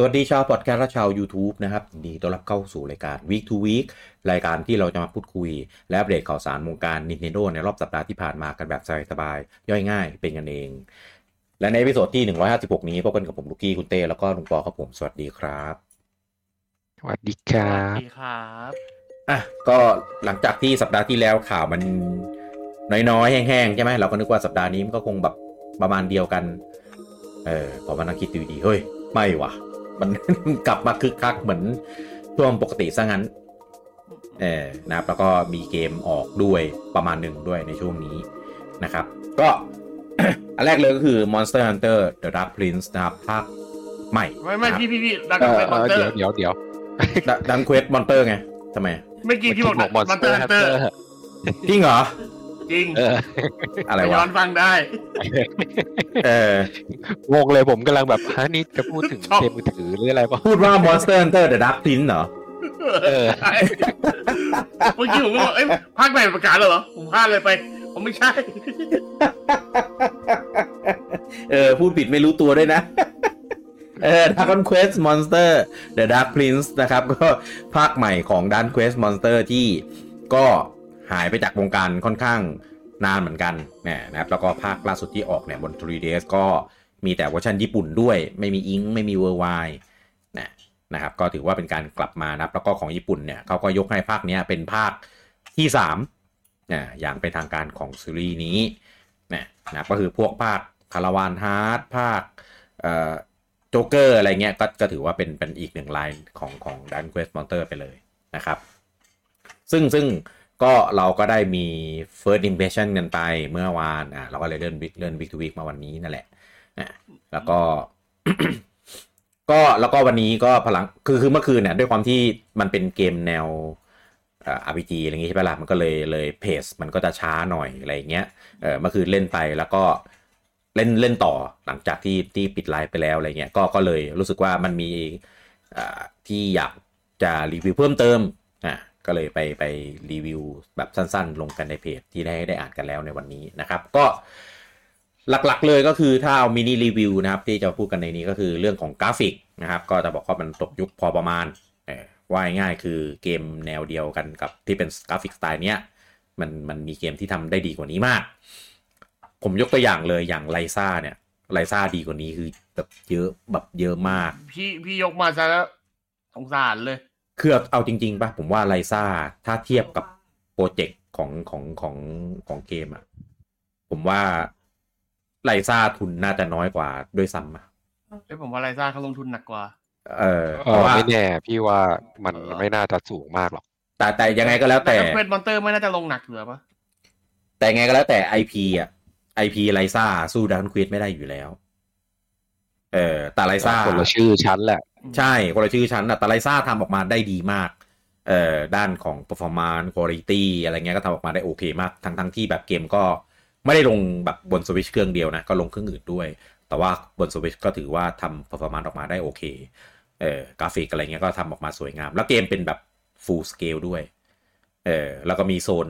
สวัสดีชาวพอดแคสต์และชาว YouTube นะครับยินดีต้อนรับเข้าสู่รายการ Week to Week รายการที่เราจะมาพูดคุย และอัปเดตข่าวสารวงการ Nintendo ในรอบสัปดาห์ที่ผ่านมากันแบบสบายๆย่อยง่ายเป็นกันเอง และในวิดีโอที่ 156 นี้พบกันกับผมลูกี้คุณเต้แล้วก็ลุงปอครับผม สวัสดีครับ สวัสดีคสรัวัสบดีครับอะก็หลังจากที่สัปดาห์ที่แล้วข่าวมันน้อยๆ แห้งๆใช่ไหมเราก็นึกว่าสัปดาห์นี้มันก็คงแบบประมาณเดียวกัน เออพอมานั่งคิดดูดีๆเฮ้ยไม่ว่ะ มันกลับมาคึกคักเหมือนช่วงปกติซะงั้นเออนะครับแล้วก็มีเกมออกด้วยประมาณหนึ่งด้วยในช่วงนี้นะครับ ก็อันแรกเลยก็คือ Monster Hunter The Dark Prince นะครับภาคใหม่ ไม่ไม่นะครับพี่พี่พี่ดังเอกับอเป็นเอมอนอเตอเดี๋ยวร์เดี๋ยวเดี๋ยวดังเควสมอนเตอร์ไงทำไม เมื่อกี้พี่บอกเมื่มอนเตอร์ฮันเตอร์จริงเหรอ จริงเอออะไรย้วะอนฟังได้เอองงเลยผมกำลังแบบฮะนี่จะพูดถึงชอบเกมมือถือหรืออะไรปะพูดว่า Monster Hunter The Dark Prince เหรอเออใช่เมื่อกี้ผมก็บอกเอ้ยภาคใหม่ประกาศแล้วเหรอ ผมพลาดเลยไปผมไม่ใช่ เออ พูดผิดไม่รู้ตัวด้วยนะเออ Dragon Quest Monster The Dark Prince นะครับ ก็ภาคใหม่ของ Dragon Quest Monster ที่ก็หายไปจากวงการค่อนข้าง นานเหมือนกันเนี่ยนะครับแล้วก็ภาคล่าสุดที่ออกเนี่ยบน 3DS ก็มีแต่เวอร์ชันญี่ปุ่นด้วย ไม่มีอิงไม่มีเวอร์ไวนะนะครับก็ถือว่าเป็นการกลับมานะครับแล้วก็ของญี่ปุ่นเนี่ยเขาก็ยกให้ภาคเนี้ยเป็นภาคที่3นะอย่างเป็นทางการของซีรีส์นี้นะนะก็คือพวกภาค Caravan Heart ภาคเอ่อโจ๊กเกอร์อะไรเงี้ยก็ก็ถือว่าเป็นเป็นอีกหนึ่งไลายของของ Dragon Quest Monster ไปเลยนะครับ ซึ่งซึ่ง ก็เราก็ได้มี first impression กันไปเมื่อวานอะเราก็เลยเลื่อน Week เลื่อน Week to Week มาวันนี้นั่นแหละอะแล้วก็ ก็แล้วก็วันนี้ก็พลังคือคือเมื่อคืนเนี่ยด้วยความที่มันเป็นเกมแนวเอ่อ RPG อะไรอย่างงี้ใช่ไหมล่ะมันก็เลยเลย pace มันก็จะช้าหน่อยอะไรอย่างเงี้ยเออเมื่อคืนเล่นไปแล้วก็เล่นเล่นต่อหลังจากที่ที่ปิดไลฟ์ไปแล้วอะไรเงี้ยก็ก็เลยรู้สึกว่ามันมีอ่าที่อยากจะรีวิวเพิ่มเติม ก็เลยไปไปรีวิวแบบสั้นๆ ลงกันในเพจที่ได้ได้อ่านกันแล้วในวันนี้นะครับ ก็หลักๆเลยก็คือถ้าเอา mini review นะครับ ที่จะพูดกันในนี้ก็คือเรื่องของกราฟิกนะครับ ก็จะบอกว่ามันตกยุคพอประมาณว่าง่ายคือเกมแนวเดียวกันกับที่เป็นกราฟิกสไตล์เนี้ยมันมันมีเกมที่ทำได้ดีกว่านี้มาก ผมยกตัวอย่างเลยอย่างไลซ่าเนี่ยไลซ่าดีกว่านี้คือแบบเยอะแบบเยอะมาก พี่พี่ยกมาซะแล้วสงสารเลย คือเอาเอาจริง ๆป่ะผมว่าไลซ่าถ้าเทียบกับโปรเจกต์ของของของของเกมอะผมว่าไลซ่าทุนน่าจะน้อยกว่าด้วยซ้ำอะเอ้ยผมว่าไรซ่าเขาลงทุนหนักกว่า เออเอเพราะอว่าไม่แน่พี่ว่ามันไม่น่าจะสูงมากหรอก แต่แต่ยังไงก็แล้วแต่ Quest Monsters ไม่น่าจะลงหนักเหลือปะแต่ยังไงก็แล้วแต่ IP อะ IP ไลซ่าสู้ Dragon Quest ไม่ได้อยู่แล้ว เออแต่ไลซ่าคนละชื่อชั้นแหละ ใช่คนละชื่อชั้นอะแต่ไลซ่าทำออกมาได้ดีมากเอ่อด้านของ performance quality อะไรเงี้ยก็ทำออกมาได้โอเคมาก ทั้งทั้งที่แบบเกมก็ไม่ได้ลงแบบบนสวิชเครื่องเดียวนะ ก็ลงเครื่องอื่นด้วย แต่ว่าบนสวิชก็ถือว่าทำ performance ออกมาได้โอเคเอ่อกราฟิกอะไรเงี้ยก็ทำออกมาสวยงาม แล้วเกมเป็นแบบ full scale ด้วยเออแล้วก็มีโซน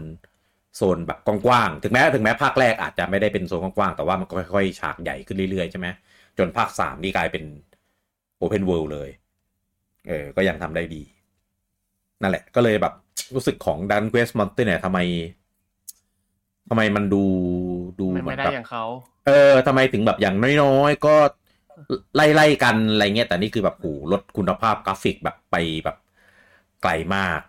โซนแบบกว้างๆ ถึงแม้ถึงแม้ภาคแรกอาจจะไม่ได้เป็นโซนกว้างๆ แต่ว่ามันก็ค่อยๆ ฉากใหญ่ขึ้นเรื่อยๆ ใช่ไหม จนภาคสามนี่กลายเป็น Open World เลย เออ ก็ยังทำได้ดี นั่นแหละ ก็เลยแบบรู้สึกของ Dun Quest Monster เนี่ยทำไมทำไมมันดูดูไม่เหมือไม่นได้กับอย่างเขาเออทำไมถึงแบบอย่างน้อยๆ ก็ไล่ๆกันอะไรเงี้ยแต่นี่คือแบบโหลดคุณภาพกราฟิกแบบไปแบบไกลมาก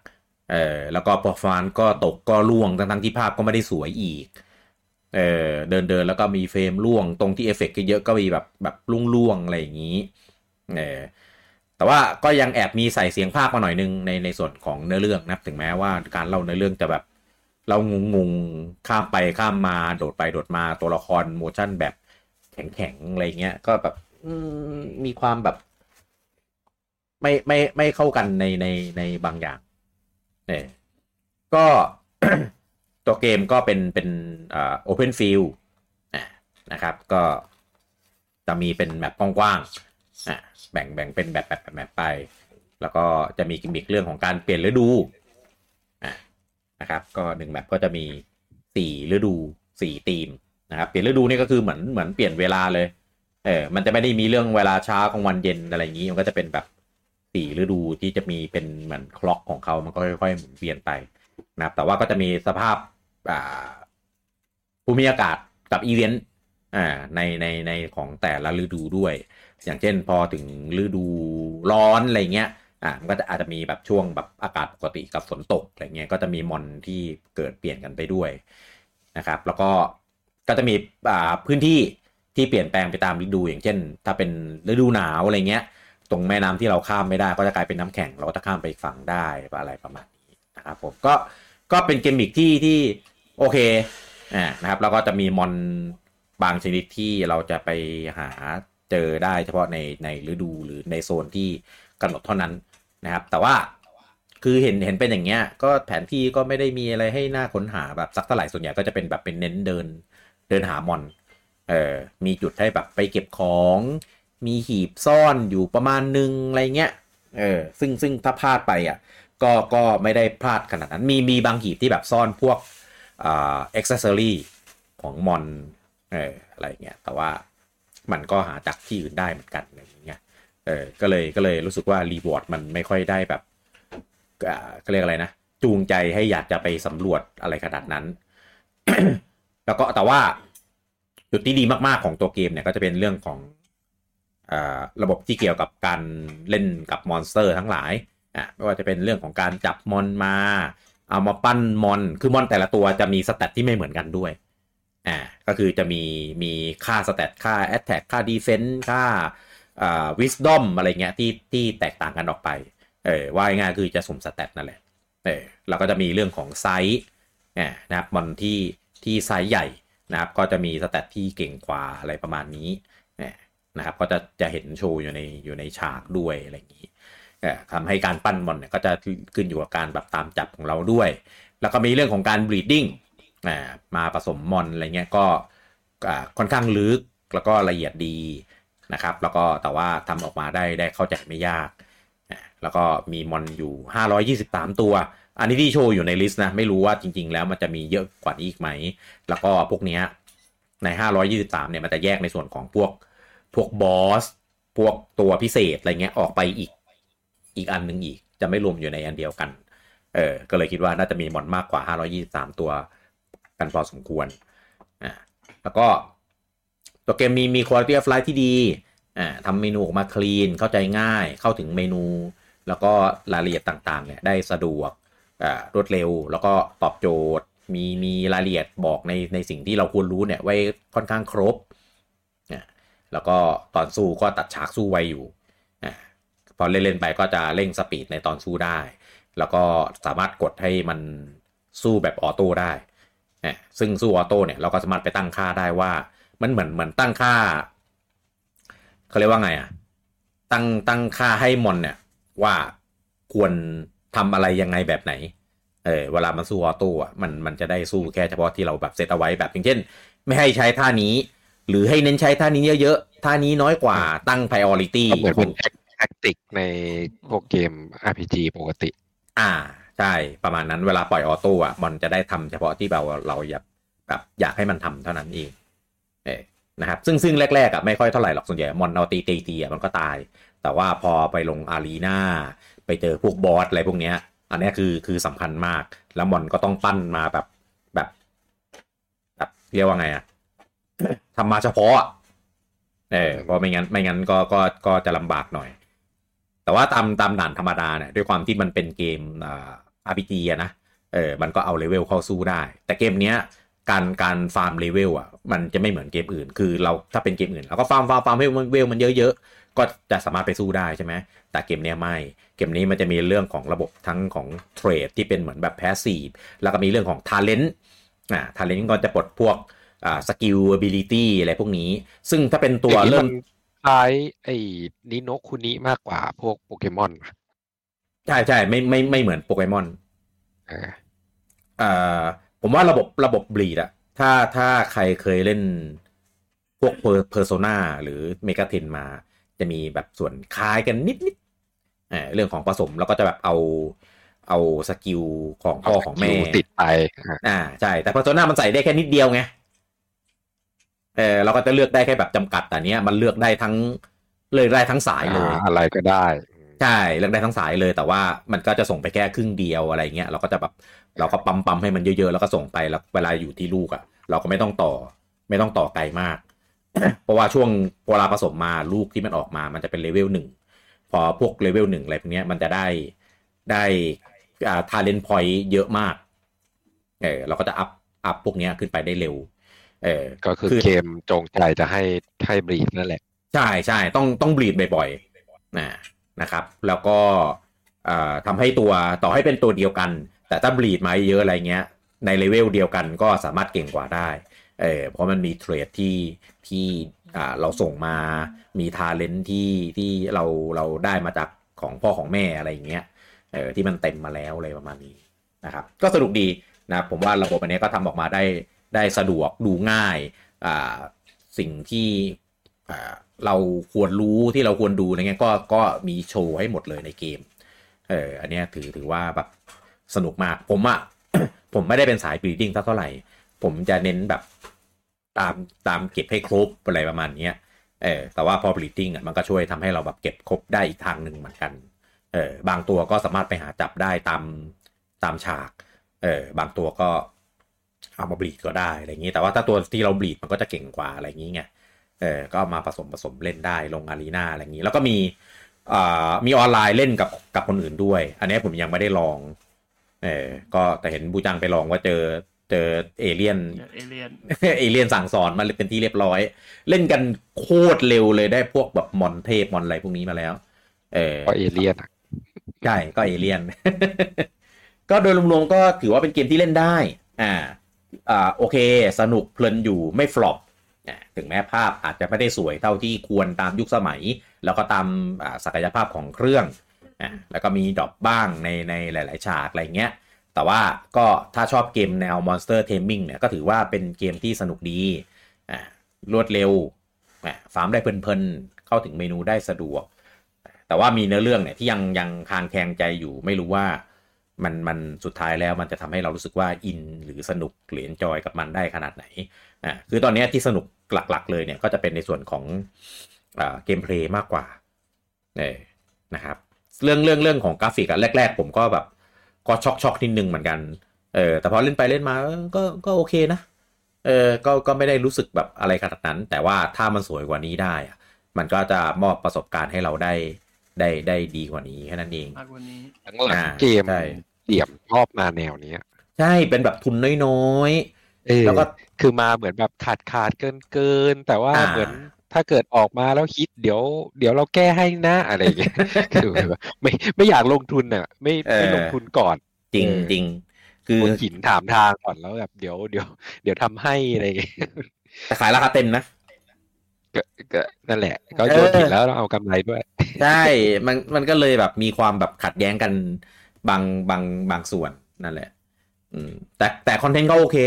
เออแล้วก็ performance ก็ตกก็ร่วงทั้งๆที่ภาพก็ไม่ได้สวยอีก เออเดินเดินแล้วก็มี frame ร่วงตรงที่เอฟเฟกต์เยอะๆก็มีแบบแบบร่วงๆอะไรอย่างนี้เออแต่ว่าก็ยังแอบมีใส่เสียงพากย์มาหน่อยนึงในในส่วนของเนื้อเรื่องนะถึงแม้ว่าการเล่าเนื้อเรื่องจะแบบเรางงงๆข้ามไปข้ามมาโดดไปโดดมาตัวละคร motion แบบแข็งๆอะไรเงี้ยก็แบบมมีความแบบ ไม่ไม่ไม่เข้ากันในในในบางอย่างเนี่ยก็ ตัวเกมก็เป็นเป็น open field นะครับ ก็จะมีเป็นแบบกว้างๆแบ่งแบ่งเป็นแบบแบบแบบแบบไป แล้วก็จะมีกิมมิคเรื่องของการเปลี่ยนฤดูนะครับ ก็หนึ่งแบบก็จะมีสี่ฤดูสี่ธีมนะครับ เปลี่ยนฤดูนี่ก็คือเหมือนเหมือนเปลี่ยนเวลาเลย เออ มันจะไม่ได้มีเรื่องเวลาเช้ากลางวันเย็นอะไรอย่างนี้ มันก็จะเป็นแบบสี่ฤดูที่จะมีเป็นเหมือนคล็อกของเขา มันก็ค่อยๆหมุนเวียนไปนะครับ แต่ว่าก็จะมีสภาพ ภูมิอากาศกับอีเวนต์ในในในของแต่ละฤดูด้วย อย่างเช่นพอถึงฤดูร้อนอะไรเงี้ยอ่ามันก็จะอาจจะมีแบบช่วงแบบอากาศปกติกับฝนตกอะไรเงี้ยก็จะมีมอนที่เกิดเปลี่ยนกันไปด้วยนะครับ แล้วก็ก็จะมีอ่าพื้นที่ที่เปลี่ยนแปลงไปตามฤดู อย่างเช่น ถ้าเป็นฤดูหนาวอะไรเงี้ย ตรงแม่น้ำที่เราข้ามไม่ได้ ก็จะกลายเป็นน้ำแข็งเราก็จะข้ามไปอีกฝั่งได้อะไรประมาณนี้นะครับผมก็ ก็เป็นเกมมิกที่ที่โอเคอ่านะครับแล้วก็จะมีมอนบางชนิดที่เราจะไปหาเจอได้เฉพาะในในฤดูหรือในโซนที่กำหนดเท่านั้นนะครับ แต่ว่าคือเห็นเห็นเป็นอย่างเงี้ย ก็แผนที่ก็ไม่ได้มีอะไรให้หน่าค้นหาแบบสักเท่าไหร่ส่วนใหญ่ก็จะเป็นแบบเป็นเน้นเดินเดินหามอนเออมีจุดให้แบบไปเก็บของมีหีบซ่อนอยู่ประมาณนึงอะไรเงี้ยเออซึ่งซึ่งถ้าพลาดไปอะ ก็ก็ไม่ได้พลาดขนาดนั้น มีมีบางหีบที่แบบซ่อนพวกอ่า accessory ของมอนเอออะไรเงี้ยแต่ว่ามันก็หาจากที่อื่นได้เหมือนกันอะไรอย่างเงี้ยเออก็เลยก็เลยรู้สึกว่า reward มันไม่ค่อยได้แบบอ่าก็เรียกอะไรนะ จูงใจให้อยากจะไปสำรวจอะไรขนาดนั้น แล้วก็แต่ว่าจุดที่ดีมากๆของตัวเกมเนี่ยก็จะเป็นเรื่องของระบบที่เกี่ยวกับการเล่นกับ monster ทั้งหลาย อะไม่ว่าจะเป็นเรื่องของการจับมอนมา เอามาปั้นมอน คือมอนแต่ละตัวจะมี stat ที่ไม่เหมือนกันด้วยอ่าก็คือจะมีมีค่า stat ค่า attack ค่า defense ค่าอ่า wisdom อะไรเงี้ยที่ที่แตกต่างกันออกไปเออว่าง่ายคือจะสุ่ม stat นั่นแหละเออแล้วก็จะมีเรื่องของไซส์อ่นะครับมอนที่ที่ไซส์ใหญ่นะครับก็จะมี stat ที่เก่งกว่าอะไรประมาณนี้นะครับก็จะจะเห็นโชว์อยู่ในอยู่ในฉากด้วยอะไรอย่างนี้ ทำให้การปั้นมอนเนี่ยก็จะขึ้นอยู่กับการแบบตามจับของเราด้วย แล้วก็มีเรื่องของการ breeding มาผสมมอนอะไรเงี้ยก็ค่อนข้างลึกแล้วก็ละเอียดดีนะครับ แล้วก็แต่ว่าทำออกมาได้ได้เข้าใจไม่ยาก แล้วก็มีมอนอยู่ 523 ตัว อันนี้ที่โชว์อยู่ใน list นะไม่รู้ว่าจริง ๆ แล้วมันจะมีเยอะกว่านี้อีกไหม แล้วก็พวกนี้ใน 523 เนี่ยมันจะแยกในส่วนของพวกพวกบอส พวกตัวพิเศษอะไรเงี้ยออกไปอีก อีกอันหนึ่งอีก จะไม่รวมอยู่ในอันเดียวกัน เออ ก็เลยคิดว่าน่าจะมีมอนมากกว่า 523 ตัวกันพอสมควรอ่าแล้วก็ตัวเกมมีมี quality of life ที่ดีอ่าทำเมนูออกมาคลีนเข้าใจง่ายเข้าถึงเมนู แล้วก็รายละเอียดต่างๆเนี่ยได้สะดวกอ่ารวดเร็ว แล้วก็ตอบโจทย์มีมีรายละเอียดบอกในในสิ่งที่เราควรรู้เนี่ยไว้ค่อนข้างครบ แล้วก็ตอนสู้ก็ตัดฉากสู้ไวอยู่ พอเล่นๆไปก็จะเร่งสปีดในตอนสู้ได้ แล้วก็สามารถกดให้มันสู้แบบออโต้ได้ซึ่งสู้ออโต้เนี่ยเราก็สามารถไปตั้งค่าได้ว่ามันเหมือนเหมือนตั้งค่าเขาเรียกว่าไงอะตั้งตั้งค่าให้มอนเนี่ยว่าควรทำอะไรยังไงแบบไหน เออเวลามันสู้ออโต้อะมันมันจะได้สู้แค่เฉพาะที่เราแบบเซตเอาไว้แบบอย่างเช่น ไม่ให้ใช้ท่านี้ หรือให้เน้นใช้ท่านี้เยอะๆท่านี้น้อยกว่าตั้ง priority เหมือนเป็นแท็กติกในพวกเกม RPG ปกติ อ่า ใช่ ประมาณนั้นเวลาปล่อยออโต้อะมันจะได้ทำเฉพาะที่เราเราอยากแบบอยากให้มันทำเท่านั้นเองเอนะครับซึ่งซึ่งแรกๆอะไม่ค่อยเท่าไหร่หรอกส่วนใหญ่มอนเอาตีตีตีอะมันก็ตาย แต่ว่าพอไปลงอารีนาไปเจอพวกบอสอะไรพวกเนี้ย อันนี้คือคือสำคัญมาก แล้วมอนก็ต้องปั้นมาแบบแบบแบบเรียกว่าไงอะทำมาเฉพาะเออเพราะไม่งั้นไม่งั้นก็ก็ก็จะลำบากหน่อย แต่ว่าตามตามด่านธรรมดาเนี่ยด้วยความที่มันเป็นเกมอ่า RPG อะนะเออมันก็เอาเลเวลเข้าสู้ได้ แต่เกมเนี้ยการการฟาร์มเลเวลอะมันจะไม่เหมือนเกมอื่น คือเราถ้าเป็นเกมอื่นเราก็ฟาร์มฟาร์มฟาร์มให้เลเวลมันเยอะๆ ก็จะสามารถไปสู้ได้ใช่ไหมแต่เกมเนี้ยไม่ เกมนี้มันจะมีเรื่องของระบบทั้งของ trait ที่เป็นเหมือนแบบ passive แล้วก็มีเรื่องของ talent อ่า talent ก็จะปลดพวกอ่า skill ability อะไรพวกนี้ ซึ่งถ้าเป็นตัวเริ่ม คล้ายไอ้นิโนคุนิมากกว่าพวกโปเกมอนใช่ใช่ไม่ไม่ไม่เหมือนโปเกมอนอ่าผมว่าระบบระบบ breed อะถ้าถ้าใครเคยเล่นพวก Persona หรือ Megaten มา จะมีแบบส่วนคล้ายกันนิดนิดเรื่องของผสมแล้วก็จะแบบเอาเอา skill ของพ่อของแม่ติดไปอ่าใช่แต่ Persona มันใส่ได้แค่นิดเดียวไง เออเราก็จะเลือกได้แค่แบบจำกัดแต่เนี้ยมันเลือกได้ทั้งเลือกได้ทั้งสายเลยอ่าอะไรก็ได้ใช่เลือกได้ทั้งสายเลยแต่ว่ามันก็จะส่งไปแค่ครึ่งเดียวอะไรเงี้ยเราก็จะแบบเราก็ปั๊มปั๊มให้มันเยอะๆแล้วก็ส่งไปแล้วเวลาอยู่ที่ลูกอะ่ะ เราก็ไม่ต้องต่อไม่ต้องต่อไกลมาก เพราะว่าช่วงเวลาผสมมาลูกที่มันออกมามันจะเป็นเลเวลหนึ่งพอพวกเลเวลหนึ่งอะไรพวกเนี้ยมันจะได้ได้อ่า talent point เยอะมากเออเราก็จะอัพอัพพวกเนี้ยขึ้นไปได้เร็ว เออก็คือคือเกมจงใจจะให้ให้ breed นั่นแหละ ใช่ใช่ต้องต้องบลีดบ่อยๆนะนะครับ แล้วก็เอ่อทำให้ตัวต่อให้เป็นตัวเดียวกัน แต่ถ้าบลีดมาเยอะอะไรเงี้ย ในเลเวลเดียวกันก็สามารถเก่งกว่าได้เออเพราะมันมีเทรดที่ที่อ่าเราส่งมามีทาเลนที่ที่เราเราได้มาจากของพ่อของแม่อะไรอย่างเงี้ยเออที่มันเต็มมาแล้วอะไรประมาณนี้นะครับ ก็สนุกดีนะผมว่าระบบอันนี้ก็ทำออกมาได้ ได้สะดวกดูง่ายอ่าสิ่งที่เราควรรู้ที่เราควรดูอะไรเงี้ยก็ก็มีโชว์ให้หมดเลยในเกมเอออันเนี้ยถือถือว่าแบบสนุกมากผมอะผมไม่ได้เป็นสาย breeding สักเท่าไหร่ ผมจะเน้นแบบตามตามเก็บให้ครบอะไรประมาณเนี้ยเออแต่ว่าพอ breeding อะมันก็ช่วยทำให้เราแบบเก็บครบได้อีกทางหนึ่งเหมือนกันเออบางตัวก็สามารถไปหาจับได้ตามตามฉากเออบางตัวก็ เอามา breed ก็ได้อะไรอย่างนี้ แต่ว่าถ้าตัวที่เรา breed มันก็จะเก่งกว่าอะไรอย่างนี้ไงเออก็เอามาผสมผสมเล่นได้ลง arena อะไรอย่างนี้ แล้วก็มีอ่ามีออนไลน์เล่นกับกับคนอื่นด้วย อันนี้ผมยังไม่ได้ลองเออก็แต่เห็นบูจังไปลองว่าเจอเจอเอเลียนเอเลียนเอเลียนสั่งสอนมาเป็นที่เรียบร้อย เล่นกันโคตรเร็วเลยได้พวกแบบมอนเทพมอนอะไรพวกนี้มาแล้ว เออก็เอเลียนอะใช่ก็เอเลียนก็โดยรวมๆก็ถือว่าเป็นเกมที่เล่นได้ อ่า อ่าโอเค สนุกเพลินอยู่ไม่ flop ถึงแม้ภาพอาจจะไม่ได้สวยเท่าที่ควรตามยุคสมัย แล้วก็ตามศักยภาพของเครื่องอแล้วก็มี drop บ้างในในหลาย ๆ ฉากอะไรเงี้ย แต่ว่าก็ถ้าชอบเกมแนว Monster Taming เนี่ยก็ถือว่าเป็นเกมที่สนุกดีรวดเร็วฟาร์มได้เพลิน ๆ เข้าถึงเมนูได้สะดวก แต่ว่ามีเนื้อเรื่องเนี่ยที่ยังยังคลางแคลงใจอยู่ไม่รู้ว่า มันมันสุดท้ายแล้วมันจะทำให้เรารู้สึกว่าอินหรือสนุกหรือ enjoy กับมันได้ขนาดไหนอ่าคือตอนเนี้ยที่สนุกหลักๆ เลยเนี่ยก็จะเป็นในส่วนของอ่า gameplay มากกว่าเออนะครับเรื่องเรื่องเรื่องของกราฟิกอะแรก ๆ ผมก็แบบก็ช็อกช็อกนิดนึงเหมือนกันเออแต่พอเล่นไปเล่นมาเออก็ก็โอเคนะเออก็ก็ไม่ได้รู้สึกแบบอะไรขนาดนั้น แต่ว่าถ้ามันสวยกว่านี้ได้อะมันก็จะมอบประสบการณ์ให้เราได้ได้ได้ดีกว่านี้แค่นั้นเองมากกว่านี้ทั้งหลังอ่าเกมใช่ เดี่ยมชอบมาแนวเนี้ย ใช่เป็นแบบทุนน้อยเออแล้วก็คือมาเหมือนแบบขาดขาดเกินเกินๆแต่ว่าอ่าเหมือนถ้าเกิดออกมาแล้วฮิตเดี๋ยวเดี๋ยวเราแก้ให้นะอะไรอย่างเงี้ยคือแบบไม่ไม่อยากลงทุนอะ ไม่ไม่ลงทุนก่อนๆจริงเออจริงคือคนหินถามทางก่อนแล้วแบบเดี๋ยวเดี๋ยวเดี๋ยวทำให้อะไรอย่างเงี้ยแต่ขายราคาเต็มนะก็ก็นั่นแหละ ก็โยนหินแล้วเราเอากำไรด้วย ใช่ มันมันก็เลยแบบมีความแบบขัดแย้งกัน บางบางบางส่วนนั่นแหละ อืม แต่แต่คอนเทนต์ก็โอเค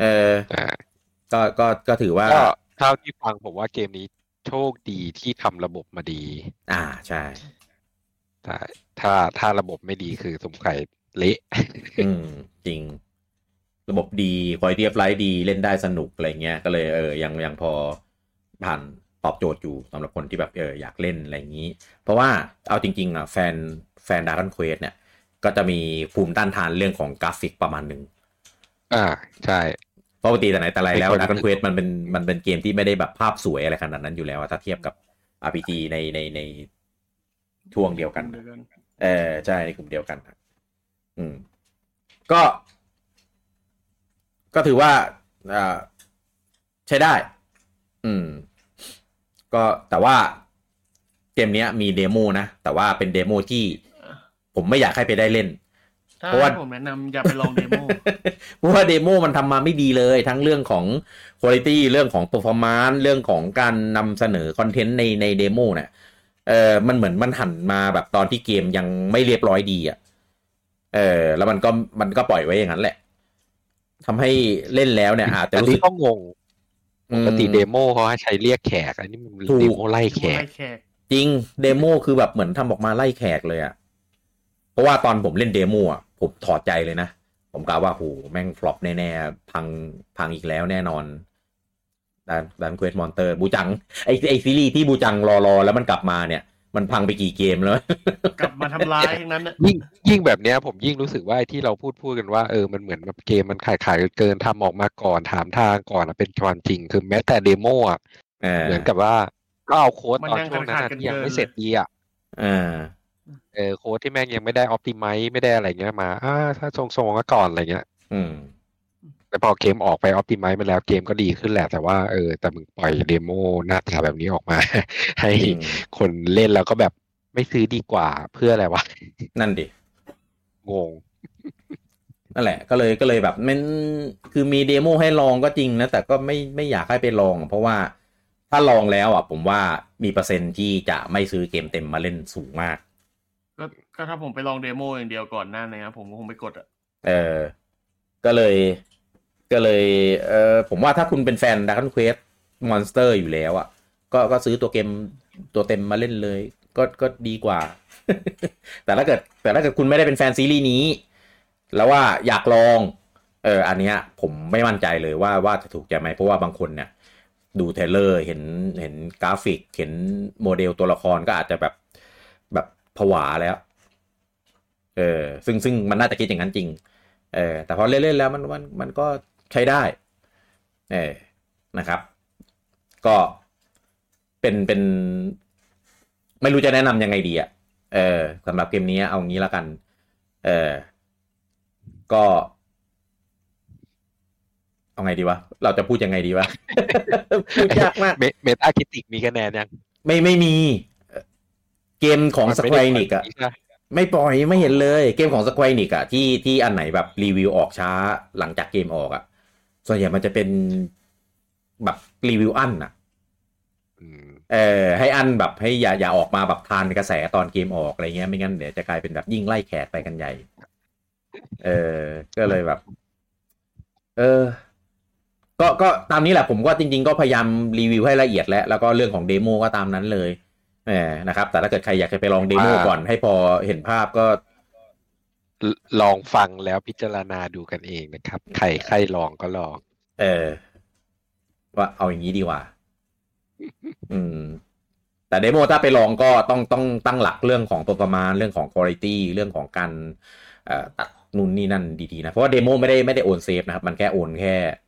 เอออ่าก็ก็ก็ถือว่าก็เท่าที่ฟังผมว่าเกมนี้โชคดีที่ทำระบบมาดี อ่าใช่ถ้าถ้าถ้าระบบไม่ดีคือสมไข่เละอืม จริง ระบบดี quality of life ดีเล่นได้สนุกอะไรเงี้ย ก็เลยเออยังยังพอผ่านตอบโจทย์อยู่สำหรับคนที่แบบเอออยากเล่นอะไรอย่างนี้ เพราะว่าเอาจริง ๆอะแฟนแฟนดาร์ n นเควสเนี่ย ก็จะมีภูมิต้านทานเรื่องของกราฟิกประมาณหนึ่งอ่าใช่ปกติแต่ไหนแต่ไรแล้วเป็นคนดาร์ n นเควสมันเป็นมันเป็นเกมที่ไม่ได้แบบภาพสวยอะไรขนาดนั้นอยู่แล้วอะถ้าเทียบกับ RPG ในในในช่วงเดียวกันเดียวกันเออใช่ในกลุ่มเดียวกันครับอืม ก็ ก็ถือว่าอ่าใช้ได้ อืม ก็แต่ว่าเกมเนี้ยมี demo นะ แต่ว่าเป็น demo ที่ ผมไม่อยากให้ไปได้เล่นถ้าเพราะว่าผมแนะนำอย่าไปลอง demoเพราะว่า demo มันทำมาไม่ดีเลย ทั้งเรื่องของคุณภาพเรื่องของ performance เรื่องของการนำเสนอ content ในใน demo เนี่ยเออมันเหมือนมันหันมาแบบตอนที่เกมยังไม่เรียบร้อยดีอะเออ แล้วมันก็มันก็ปล่อยไว้อย่างนั้นแหละทำให้เล่นแล้วเนี่ยอาจจะอันนี้รู้นี้สึกก็งงปกติอืม demo เขาให้ใช้เรียกแขก อันนี้มันถูก demo ไล่แขกไล่แขก จริงdemo คือแบบเหมือนทำออกมาไล่แขกเลยอะเพ ราะว่าตอนผมเล่น demo อะผมถอดใจเลยนะ ผมกะว่าโหแม่ง flop แน่ๆ พังพังอีกแล้วแน่นอนดัน Dragon Quest Monster บูจังไอไอซีรีส์ที่บูจังรอรอแล้วมันกลับมาเนี่ย มันพังไปกี่เกมแล้ว กลับมาทำร้ายทั้งนั้นน่ะยิ่งยิ่งแบบเนี้ยผมยิ่งรู้สึกว่าไอ้ที่เราพูดพูดกันว่าเออมันเหมือนแบบเกมมันขายขายเกินทำออกมาก่อนถามทางก่อนอะเป็นความจริงคือแม้แต่ demo อะเออเหมือนกับว่าก็เอาโค้ดมันตอนยังช่วงนั้นขาดอะๆกันที่ยังเกินไม่เสร็จดีอะเออ เออโค้ดที่แม่งยังไม่ได้ออ t ติไม e ไม่ได้อะไรเงี้ยมาอ่าถ้าทรงๆก็ก่อนอะไรเงี้ย อืมแต่พอเกมออกไปออ t ติไม e ไปแล้วเกมก็ดีขึ้นแหละแต่ว่าเออแต่มึงปล่อยเดโมหน้าตาแบบนี้ออกมา ให้อืมคนเล่นแล้วก็แบบไม่ซื้อดีกว่าเพื่ออะไรวะ นั่นดิ งง นั่นแหละ ก็เลยก็เลยแบบมันคือมี demo ให้ลองก็จริงนะ แต่ก็ไม่ไม่อยากให้ไปลอง เพราะว่าถ้าลองแล้วอะ ผมว่ามีเปอร์เซ็นต์ที่จะไม่ซื้อเกมเต็มมาเล่นสูงมาก ก็ถ้าผมไปลอง demo อย่างเดียวก่อนหน้านี้ผมก็คงไปกดอะเออ ก็เลย ก็เลย เออผมว่าถ้าคุณเป็นแฟน Dragon Quest Monster อยู่แล้วอะ ก็ก็ซื้อตัวเกมตัวเต็มมาเล่นเลย ก็ก็ดีกว่า แต่ถ้าเกิด แต่ถ้าเกิดคุณไม่ได้เป็นแฟนซีรีส์นี้ แล้วว่าอยากลอง เออ อันเนี้ย ผมไม่มั่นใจเลยว่าว่าจะถูกใจไหมเพราะว่าบางคนเนี่ย ดู trailer เห็นเห็นกราฟิก เห็นโมเดลตัวละครก็อาจจะแบบแบบผวาแล้ว เออซึ่งซึ่งมันน่าจะคิดอย่างนั้นจริง เออแต่พอเล่นๆแล้วมันมันมันก็ใช้ได้ เออนะครับ ก็เป็นเป็น ไม่รู้จะแนะนำยังไงดีอะเออสำหรับเกมนี้เอางี้แล้วกัน เออก็ เอาไงดีวะ เราจะพูดยังไงดีวะพูดยากมากเมเมตาคิติกมีคะแนนยัง ไม่ไม่มี เกมของสมันควไม่อได้นิกอะใช่ ไหมไม่ปล่อยไม่เห็นเลยเกมของสควอนิกอะที่ที่อันไหนแบบรีวิวออกช้าหลังจากเกมออกอะส่วนใหญ่มันจะเป็นแบบรีวิวอันอะอืมเออให้อันแบบให้อย่าอย่าออกมาแบบทานกระแสตอนเกมออกอะไรเงี้ยไม่งั้นเดี๋ยวจะกลายเป็นแบบยิ่งไล่แขกไปกันใหญ่ เออก็เลยแบบ เออ ก็ก็ตามนี้แหละผมก็จริง ๆ ก็พยายามรีวิวให้ละเอียดแล้วแล้วก็เรื่องของเดโมก็ตามนั้นเลยเออ นะครับ แต่ถ้าเกิดใครอยากจะไปลองเดโมก่อนให้พอเห็นภาพก็ลลองฟังแล้วพิจารณาดูกันเองนะครับ ใครใครลองก็ลอง เออ ว่าเอาอย่างนี้ดีกว่า อืม แต่ demo ถ้าไปลองก็ต้องต้องตั้งหลักเรื่องของ performance เรื่องของ quality เรื่องของการเอ่อตัดนู่นนี่นั่นดีๆนะ เพราะว่า demo ไม่ได้ไม่ได้โอน save นะครับ มันแค่โอนแค่เ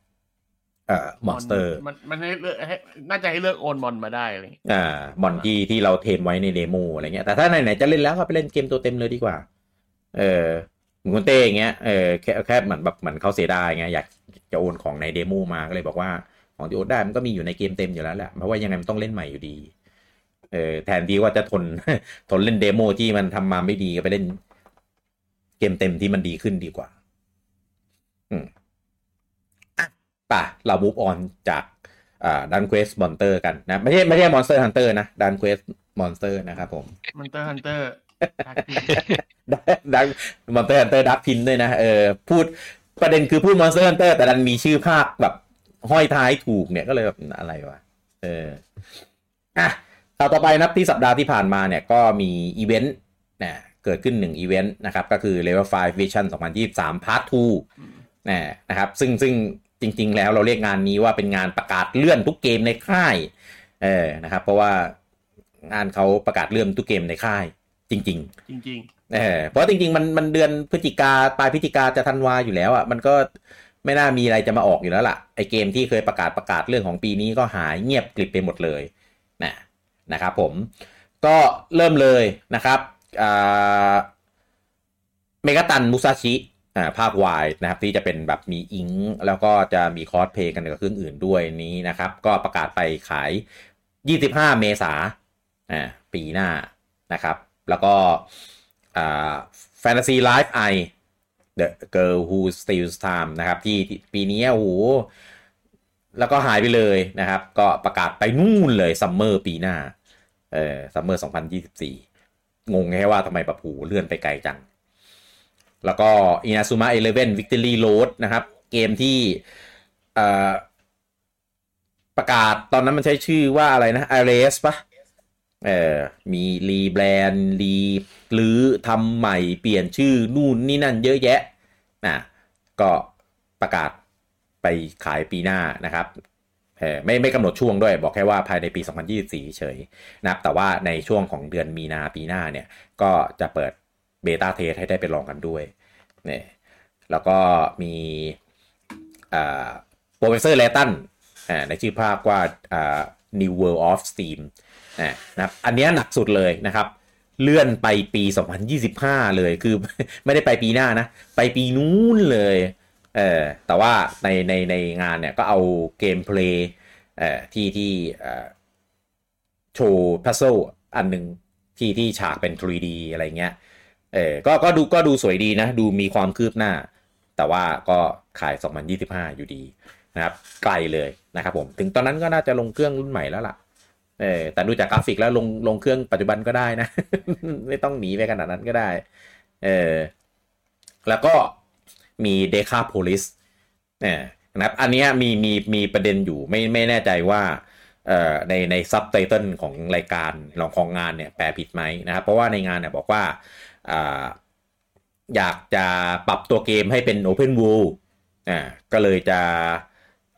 อ่อ monster มันมันให้เลือกให้น่าจะให้เลือกโอนมอนมาได้อะไรอย่างเงี้ยอ่ามอนที่ที่เรา train ไว้ใน demo อะไรเงี้ย แต่ถ้าไหนๆจะเล่นแล้วก็ไปเล่นเกมตัวเต็มเลยดีกว่า เออเหมือนคุณเต้อย่างเงี้ยเออแค่แค่เหมือนแบบเหมือนเขาเสียดายไงอยากจะโอนของใน demo มาก็เลยบอกว่าของที่โอนได้มันก็มีอยู่ในเกมเต็มอยู่แล้วแหละเพราะว่ายังไงมันต้องเล่นใหม่อยู่ดีเออแทนที่ว่าจะทนทนเล่น demo ที่มันทำมาไม่ดีก็ไปเล่น เกมเต็มที่มันดีขึ้นดีกว่า อืมอะ ป่ะ เรา move on จากอ่า Dragon Quest Monster กันนะ ไม่ใช่ไม่ใช่ Monster Hunter นะ Dragon Quest Monster นะครับผมมันเตอร์ฮันเตอร์ดังมอนสเตอร์ฮันเตอร์ดักพินด้วยนะเออพูดประเด็นคือพูดมอนสเตอร์ฮันเตอร์แต่ดันมีชื่อภาคแบบห้อยท้ายถูกเนี่ยก็เลยแบบอะไรวะเอออะข่าวต่อไปนับที่สัปดาห์ที่ผ่านมาเนี่ยก็มีอีเวนต์นะเกิดขึ้นหนึ่งอีเวนต์นะครับ ก็คือ Level 5 Vision 2023 Part 2นะนะครับซึ่งซึ่ง จริง ๆ แล้วเราเรียกงานนี้ว่าเป็นงานประกาศเลื่อนทุกเกมในค่ายเออนะครับ เพราะว่างานเขาประกาศเลื่อนทุกเกมในค่าย จริง ๆ จริงเออเพราะจริง ๆ มันมันเดือนพฤศจิกาปลายพฤศจิกาจะธันวาอยู่แล้วอะมันก็ไม่น่ามีอะไรจะมาออกอยู่แล้วล่ะไอเกมที่เคยประกาศประกาศเรื่องของปีนี้ก็หายเงียบกลิบไปหมดเลยนะนะครับผมก็เริ่มเลยนะครับอ่าเมกาตันมุซาชิ อ่าภาควายนะครับที่จะเป็นแบบมีอิงแล้วก็จะมี crossplay กันกับเครื่องอื่นด้วยนี้นะครับ ก็ประกาศไปขาย 25 เมษาอ่าปีหน้านะครับ แล้วก็อ่า Fantasy Life I The Girl Who Steals Time นะครับ ที่ที่ปีนี้โอ้โหแล้วก็หายไปเลยนะครับ ก็ประกาศไปนู่นเลย summer ปีหน้าเออ summer 2024 งงแค่ว่าทำไมปะผูเลื่อนไปไกลจัง แล้วก็ Inazuma Eleven Victory Road นะครับ เกมที่ประกาศตอนนั้นมันใช้ชื่อว่าอะไรนะ i r e s ปะเออมีรีแบรนด์รีหรือทำใหม่เปลี่ยนชื่อนู่นนี่นั่นเยอะแยะนะก็ประกาศไปขายปีหน้านะครับเออไม่ไม่กำหนดช่วงด้วย บอกแค่ว่าภายในปี 2024 เฉยนะครับแต่ว่าในช่วงของเดือนมีนาปีหน้าเนี่ย ก็จะเปิด beta test ให้ได้ไปลองกันด้วยเนี่ยแล้วก็มี Professor Layton ในชื่อภาคว่า New World of Steam นะครับอันนี้หนักสุดเลยนะครับ เลื่อนไปปี 2025 เลยคือไม่ได้ไปปีหน้านะ ไปปีนู้นเลยเออแต่ว่าในในในงานเนี่ยก็เอา gameplay เอ่อที่ที่โชว์ puzzle อันหนึ่งที่ที่ฉากเป็น 3D อะไรเงี้ย เออก็ก็ดูก็ดูสวยดีนะ ดูมีความคืบหน้า แต่ว่าก็ขาย 2025 อยู่ดีนะครับไกลเลยนะครับผมถึงตอนนั้นก็น่าจะลงเครื่องรุ่นใหม่แล้วล่ะเออแต่ดูจากกราฟิกแล้วลงลงเครื่องปัจจุบันก็ได้นะ ไม่ต้องหนีไปขนาดนั้นก็ได้เออแล้วก็มี Decapolice เนี่ยนะครับอันนี้มีมีมีประเด็นอยู่ไม่ไม่แน่ใจว่าเอ่อในในซับไตเติลของรายการลองของงานเนี่ยแปลผิดไหมนะครับเพราะว่าในงานเนี่ยบอกว่า อยากจะปรับตัวเกมให้เป็น Open World อ่าก็เลยจะ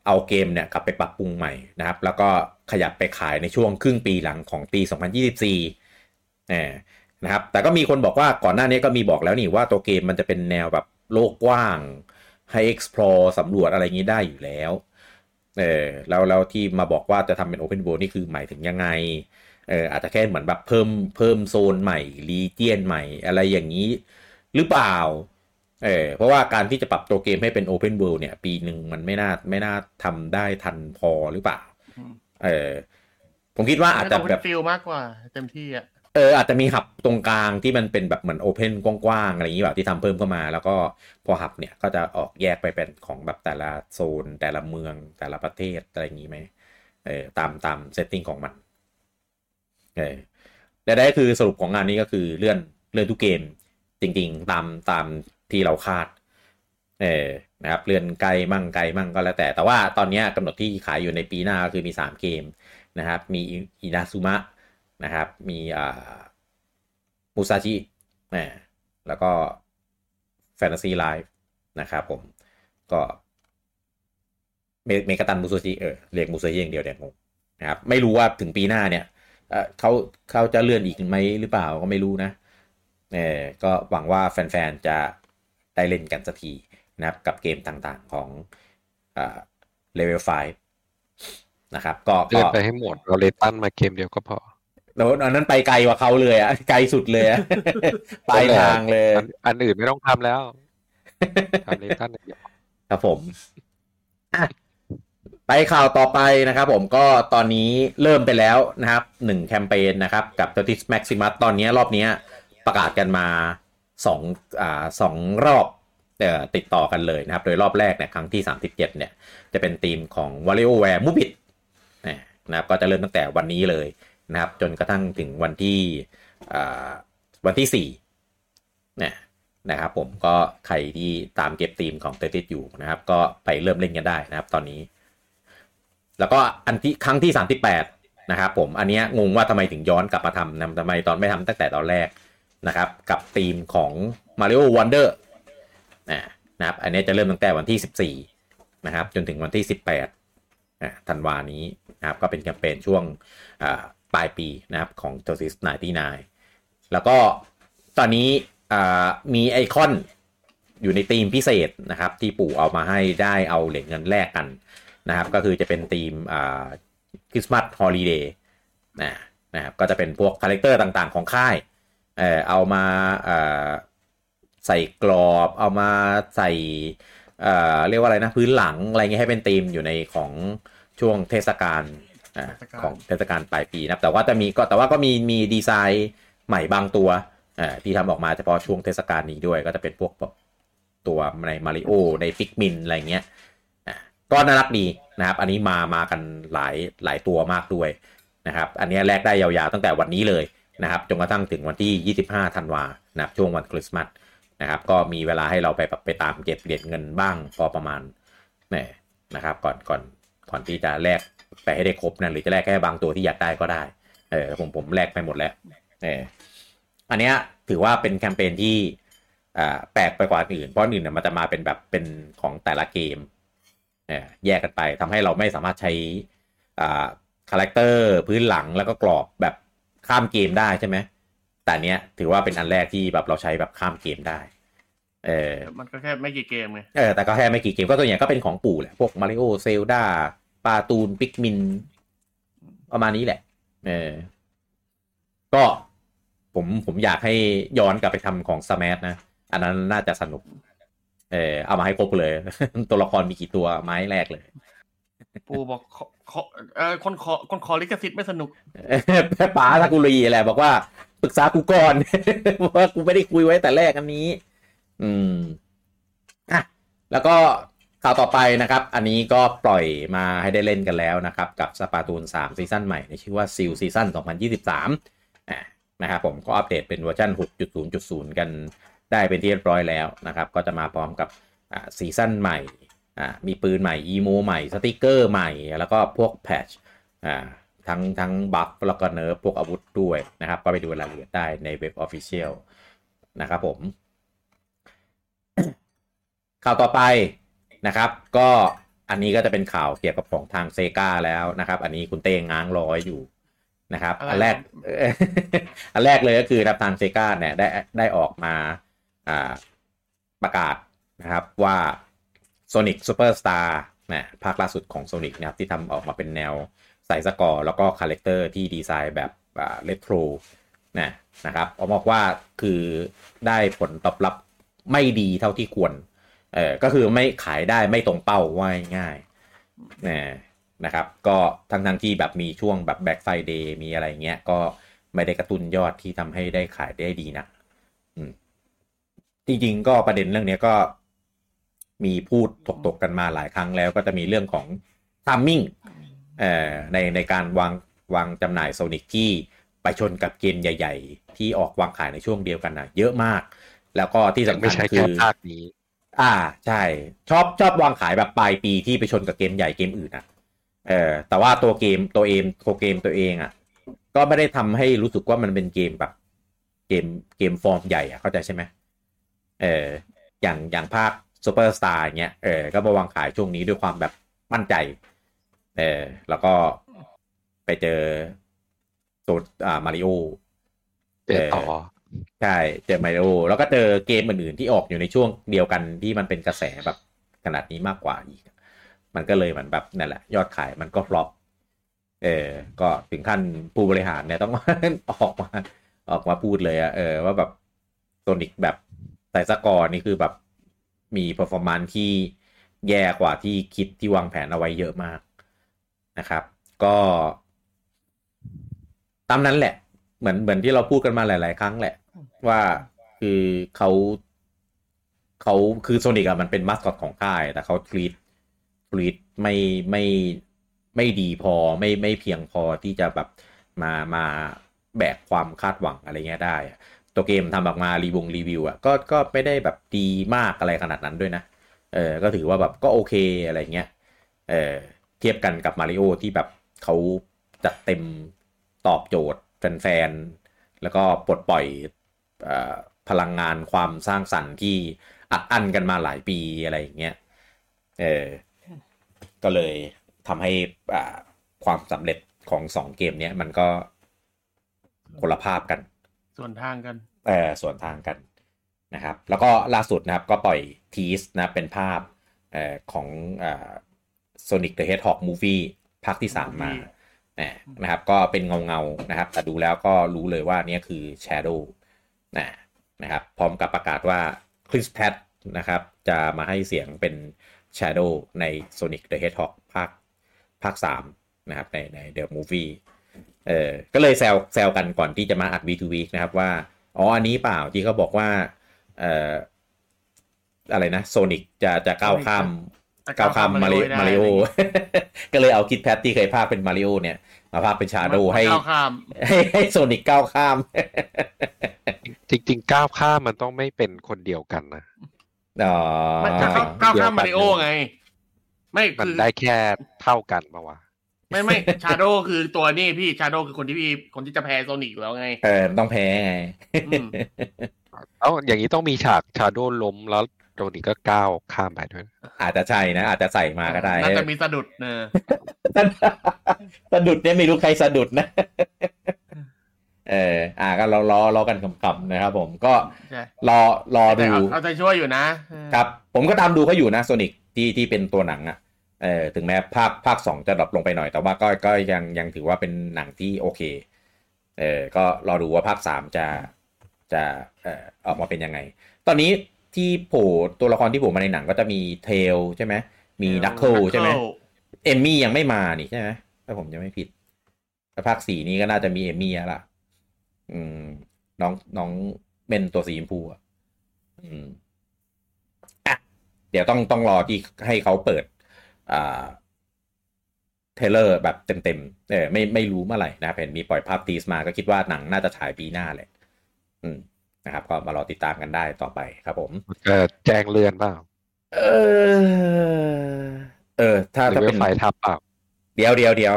เอาเกมเนี่ยกลับไปปรับปรุงใหม่นะครับ แล้วก็ขยับไปขายในช่วงครึ่งปีหลังของปี 2024อ่านะครับแต่ก็มีคนบอกว่าก่อนหน้านี้ก็มีบอกแล้วนี่ว่าตัวเกมมันจะเป็นแนวแบบโลกกว้าง ให้ explore สำรวจอะไรงี้ได้อยู่แล้วเออแล้วแล้วที่มาบอกว่าจะทำเป็น Open World นี่คือหมายถึงยังไง เอออาจจะแค่เหมือนแบบเพิ่มเพิ่มโซนใหม่รีเจียนใหม่อะไรอย่างนี้ หรือเปล่าเออเพราะว่าการที่จะปรับตัวเกมให้เป็น Open World เนี่ย ปีหนึ่งมันไม่น่าไม่น่าทำได้ทันพอหรือเปล่าเออผมคิดว่าอาจจะแบบฟิลมากกว่า เต็มที่อะเอออาจจะมีหับตรงกลางที่มันเป็นแบบเหมือนโอเพนกว้างๆ อะไรอย่างนี้แบบที่ทำเพิ่มเข้ามา แล้วก็พอหับเนี่ยก็จะออกแยกไปเป็นของแบบแต่ละโซน แต่ละเมืองแต่ละประเทศอะไรอย่างนี้ไหมเออตามตามเซตติ้งของมัน เออและได้คือสรุปของงานนี้ก็คือเลื่อนเลื่อนทุกเกมจริง ๆ ตามตามที่เราคาดเออนะครับเลื่อนไกลมั่งไกลมั่งก็แล้วแต่ แต่ว่าตอนนี้กำหนดที่ขายอยู่ในปีหน้าก็คือมี 3 เกมนะครับ มีอินาซุมะนะครับ มีอ่ามูซาชินะแล้วก็ Fantasy Life นะครับผมก็ Megaton Musashi เออเรียกมูซาชิอย่างเดียวเนี่ยงงนะครับ ไม่รู้ว่าถึงปีหน้าเนี่ย เออเขาเขาจะเลื่อนอีกไหมหรือเปล่าก็ไม่รู้นะเออก็หวังว่าแฟนๆ จะได้เล่นกันสักทีนะครับกับเกมต่างๆของเลเวล5นะครับ ก็เลื่อนไปให้หมดเอา Layton มาเกมเดียวก็พอแล้วอันนั้นไปไกลกว่าเขาเลยอะไกลสุดเลยอะปลายทางเลยอันอันอื่นไม่ต้องทำแล้วทำเลตันอย่างเดียวครับผมอะ ไปข่าวต่อไปนะครับผมก็ตอนนี้เริ่มไปแล้วนะครับหนึ่งแคมเปญนะครับกับ t o t i s Maximus ตอนนี้รอบนี้ประกาศกันมาสองอ่าสองรอบอติดต่อกันเลยนะครับ โดยรอบแรกเนี่ยครั้งที่ 37เนี่ยจะเป็นธีมของ WarioWare m o v i t นะครับก็จะเริ่มตั้งแต่วันนี้เลยนะครับ จนกระทั่งถึงวันที่อ่าวันที่4เนี่ยนะครับผมก็ใครที่ตามเก็บธีมของเตติสอยู่นะครับ ก็ไปเริ่มเล่นกันได้นะครับ ตอนนี้ แล้วก็อันที่ครั้งที่ 38 นะครับผมอันนี้งงว่าทำไมถึงย้อนกลับมาทำนะทำไมตอนไม่ทำตั้งแต่ตอนแรกนะครับ กับธีมของ Mario Wonder นะนะครับ อันนี้จะเริ่มตั้งแต่วันที่ 14 นะครับ จนถึงวันที่ 18อ่าธันวานี้นะครับ ก็เป็นแคมเปญช่วงปลายปีนะครับของ j o s i s 99 แล้วก็ตอนนี้มีไอคอนอยู่ในธีมพิเศษนะครับ ที่ปู่เอามาให้ได้เอาเหรียญเงินแลกกัน นะครับ ก็คือจะเป็นธีมอ่าคริสต์มาส holiday นะนะครับก็จะเป็นพวก character ต่างๆของค่ายเออเอามาเอ่อใส่กรอบเอามาใส่เอ่อเรียกว่าอะไรนะพื้นหลังอะไรเงี้ยให้เป็นธีมอยู่ในของช่วงเทศกาลอ่าเทศกาลของเทศกาลปลายปีนะครับแต่ว่าจะมีก็แต่ว่าก็มีมีดีไซน์ใหม่บางตัวอ่าที่ทำออกมาเฉพาะช่วงเทศกาลนี้ด้วย ก็จะเป็นพวกแบบตัวในมาริโอในฟิกมินอะไรเงี้ยอ่า ก็น่ารักดีนะครับ อันนี้มามากันหลายหลายตัวมากด้วยนะครับ อันนี้แลกได้ยาวๆตั้งแต่วันนี้เลยนะครับจนกระทั่งถึงวันที่ 25 ธันวานะครับช่วงวันคริสต์มาสนะครับ ก็มีเวลาให้เราไปแบบไปตามเก็บเหรียญเงินบ้างพอประมาณนี่นะครับ ก่อนก่อนก่อนที่จะแลกไปให้ได้ครบนะหรือจะแลกแค่บางตัวที่อยากได้ก็ได้เออผมผมแลกไปหมดแล้วเอออันเนี้ยถือว่าเป็นแคมเปญที่อ่าแปลกไปกว่าอื่นเพราะอื่นเนี่ยมันจะมาเป็นแบบเป็นของแต่ละเกม แยกกันไปทำให้เราไม่สามารถใช้อ่า character พื้นหลังแล้วก็กรอบแบบข้ามเกมได้ใช่ไหมแต่อันเนี้ยถือว่าเป็นอันแรกที่แบบเราใช้แบบข้ามเกมได้ เออมันก็แค่ไม่กี่เกมไงเออแต่ก็แค่ไม่กี่เกมก็ตัวอย่างก็เป็นของปู่แหละพวก Mario Zelda Splatoon Pikmin ประมาณนี้แหละ เออ ก็ผมผมอยากให้ย้อนกลับไปทำของ Smash นะ อันนั้นน่าจะสนุก เออเอามาให้ครบเลย ตัวละครมีกี่ตัวไม้แรกเลย ปู่บอกขอขอเออคนขอคนขอลิขสิทธิ์ไม่สนุกป๋าซากุไรแหละบอกว่าปรึกษากูก่อนเพราะว่ากูไม่ได้คุยไว้แต่แรกอันนี้ อืมอะแล้วก็ข่าวต่อไปนะครับ อันนี้ก็ปล่อยมาให้ได้เล่นกันแล้วนะครับ กับ Splatoon 3 season ใหม่ในชื่อว่า Chill Season 2023อะนะครับผมก็อัปเดตเป็นเวอร์ชัน6.0.0 กัน ได้เป็นที่เรียบร้อยแล้วนะครับ ก็จะมาพร้อมกับอ่า season ใหม่อ่ามีปืนใหม่ emote ใหม่สติกเกอร์ใหม่ แล้วก็พวก patch อ่าทั้งทั้ง buff แล้วก็ nerf พวกอาวุธด้วยนะครับ ก็ไปดูรายละเอียดได้ในเว็บ official นะครับผม ข่าวต่อไปนะครับ ก็อันนี้ก็จะเป็นข่าวเกี่ยวกับของทาง Sega แล้วนะครับ อันนี้คุณเต้งง้างร้อยอยู่นะครับอะไรอันแรก อันแรกเลยก็คือรับทาง Sega เนี่ยได้ได้ออกมาอ่า ประกาศนะครับว่า Sonic Superstar นะภาคล่าสุดของ Sonic นะครับที่ทำออกมาเป็นแนว side-scroll แล้วก็ character ที่ดีไซน์แบบเลโทรนะนะครับออกบอกว่าคือได้ผลตอบรับไม่ดีเท่าที่ควรเออก็คือไม่ขายได้ไม่ตรงเป้าว่าง่ายนะนะครับ ก็ทั้งทั้งที่แบบมีช่วงแบบ Black Friday มีอะไรเงี้ย ก็ไม่ได้กระตุ้นยอดที่ทำให้ได้ขายได้ดีนะ จริงๆ ก็ประเด็นเรื่องเนี้ยก็มีพูดถกๆกันมาหลายครั้งแล้ว ก็จะมีเรื่องของทามมิ่งเอ่อในในการวางวางจำหน่ายโซนิกที่ไปชนกับเกมใหญ่ ๆ ที่ออกวางขายในช่วงเดียวกันนะเยอะมาก แล้วก็ที่สำคัไม่ญใช่คืแค่อภาคนี้ อ่าใช่ ชอบชอบวางขายแบบปลายปีที่ไปชนกับเกมใหญ่เกมอื่นอะเออแต่ว่าตัวเกมตัวเองตัวเกมตัวเองอะ ก็ไม่ได้ทำให้รู้สึกว่ามันเป็นเกมแบบ เกมเกมฟอร์มใหญ่อะเข้าใจใช่ไหมเอออย่างอย่างภาคซูเปอร์สตาร์เงี้ยเออก็มาวางขายช่วงนี้ด้วยความแบบมั่นใจเออแล้วก็ไปเจอตัวอ่ามาริโอเจอต่อใช่เจอมาริโอแล้วก็เจอเกมอื่นๆที่ออกอยู่ในช่วงเดียวกันที่มันเป็นกระแสแบบขนาดนี้มากกว่าอีก มันก็เลยเหมือนแบบนั่นแหละ ยอดขายมันก็ flop เออก็ถึงขั้นผู้บริหารเนี่ยต้องออกมาออกมาพูดเลยอะเออว่าแบบ Sonic แบบ side-scroll นี่คือแบบมีเ e อร์ฟอร์มานที่แย่กว่าที่คิดที่วางแผนเอาไว้เยอะมากนะครับ ก็ตามนั้นแหละ เหมือนเหมือนที่เราพูดกันมาหลาย ๆ ครั้งแหละ ว่าคือเขาเขาคือโซนิกอะมันเป็นมาสคอตของค่าย แต่เขาทรีตทรีตไม่ไม่ไม่ดีพอไม่ไม่เพียงพอที่จะแบบมามาแบกความคาดหวังอะไรเงี้ยได้อะ ตัวเกมทำออกมารีวงรีวิวอะก็ก็ไม่ได้แบบดีมากอะไรขนาดนั้นด้วยนะเออก็ถือว่าแบบก็โอเคอะไรเงี้ยเออเทียบกันกับมาริโอที่แบบเขาจัดเต็มตอบโจทย์แฟนๆแล้วก็ปลดปล่อยอพลังงานความสร้างสรรค์ที่อัดอั้นกันมาหลายปีอะไรอย่างเงี้ยเออก็เลยทำให้ความสำเร็จของสองเกมเนี้ยมันก็คนละภาพกัน ส่วนทางกันเออส่วนทางกันนะครับ แล้วก็ล่าสุดนะครับก็ปล่อยทีสนะเป็นภาพเอ่อของอ่า Sonic the Hedgehog Movie ภาคที่ 3 มานะนะครับ ก็เป็นเงาเงาๆนะครับ แต่ดูแล้วก็รู้เลยว่าเนี่ยคือ Shadow นะนะครับ พร้อมกับประกาศว่า Chris Pratt นะครับ จะมาให้เสียงเป็น Shadow ใน Sonic the Hedgehog ภาคภาค 3 นะครับ ในใน The Movie เออก็เลยแซวแซวกันก่อนที่จะมาอัดวีทูวีนะครับว่า อ๋อ อันนี้เปล่าที่เขาบอกว่า เอ่อ อะไรนะโซนิกจะจะก้าวข้ามจะก้าวข้ามมาริได้มาริโอ ก็เลยเอาคิดแพทที่เคยภาคเป็นมาริโอเนี่ย มาภาคเป็นชาโดให้ก้าวข้ามให้ให้โซนิกก้าวข้าม จริงๆก้าวข้ามมันต้องไม่เป็นคนเดียวกันนะอ๋อไม่จะก้าวก้าวข้ามมาริโอไง ไม่มันคือได้แค่เท่ากันปะวะ ไม่ไม่ชาโดคือตัวนี่พี่ชาโดคือคนที่พี่คนที่จะแพ้โซนิกอยู่แล้วไง เออต้องแพ้ไงอืมเอ้าอย่างนี้ต้องมีฉากชาโดล้มแล้วโดนิกก็ก้าวข้ามไปด้วยอาจจะใช่นะ อาจจะใส่มาก็ได้น่าจะมีสะดุดเนอะสะดุดเนี่ยไม่รู้ใครสะดุดนะ เออ อ่าก็รอรอรอกันขำๆนะครับผมก็ใช่รอรอแต่ดูเอาเอเอาใจช่วยอยู่นะเออครับ ผมก็ตามดูเขาอยู่นะ Sonic ที่ที่เป็นตัวหนังอะ่ะ เออถึงแม้ภาคภาคสองจะ drop ลงไปหน่อย แต่ว่าก็ก็ยังยังถือว่าเป็นหนังที่โอเค เออก็รอดูว่าภาคสามจะจะเอ่อออกมาเป็นยังไง ตอนนี้ที่โผล่ตัวละครที่โผล่มาในหนังก็จะมี Tails ใช่ไหมมี Knuckles ใช่ไหม Amy ยังไม่มานี่ใช่ไหมถ้าผมจะไม่ผิดแต่ภาคสี่นี้ก็น่าจะมี Amy แล้วล่ะ อืม น้องน้องเป็นตัวสีชมพูอะอืมอะเดี๋ยวต้องต้องรอที่ให้เขาเปิด อ่าเทเลอร์แบบเต็มๆเออไม่ไม่รู้เมื่อไหร่นะครับเห็นมีปล่อยภาพทีสมาก็คิดว่าหนังน่าจะฉายปีหน้าแหละอืมนะครับ ก็มารอติดตามกันได้ต่อไปครับผมเออแจ้งเลื่อนเปล่าเออ เออ ถ้าหรือถ้าเว็เป็บนไฟทับเปล่าเดี๋ยวเดี๋ยวเดี๋ยว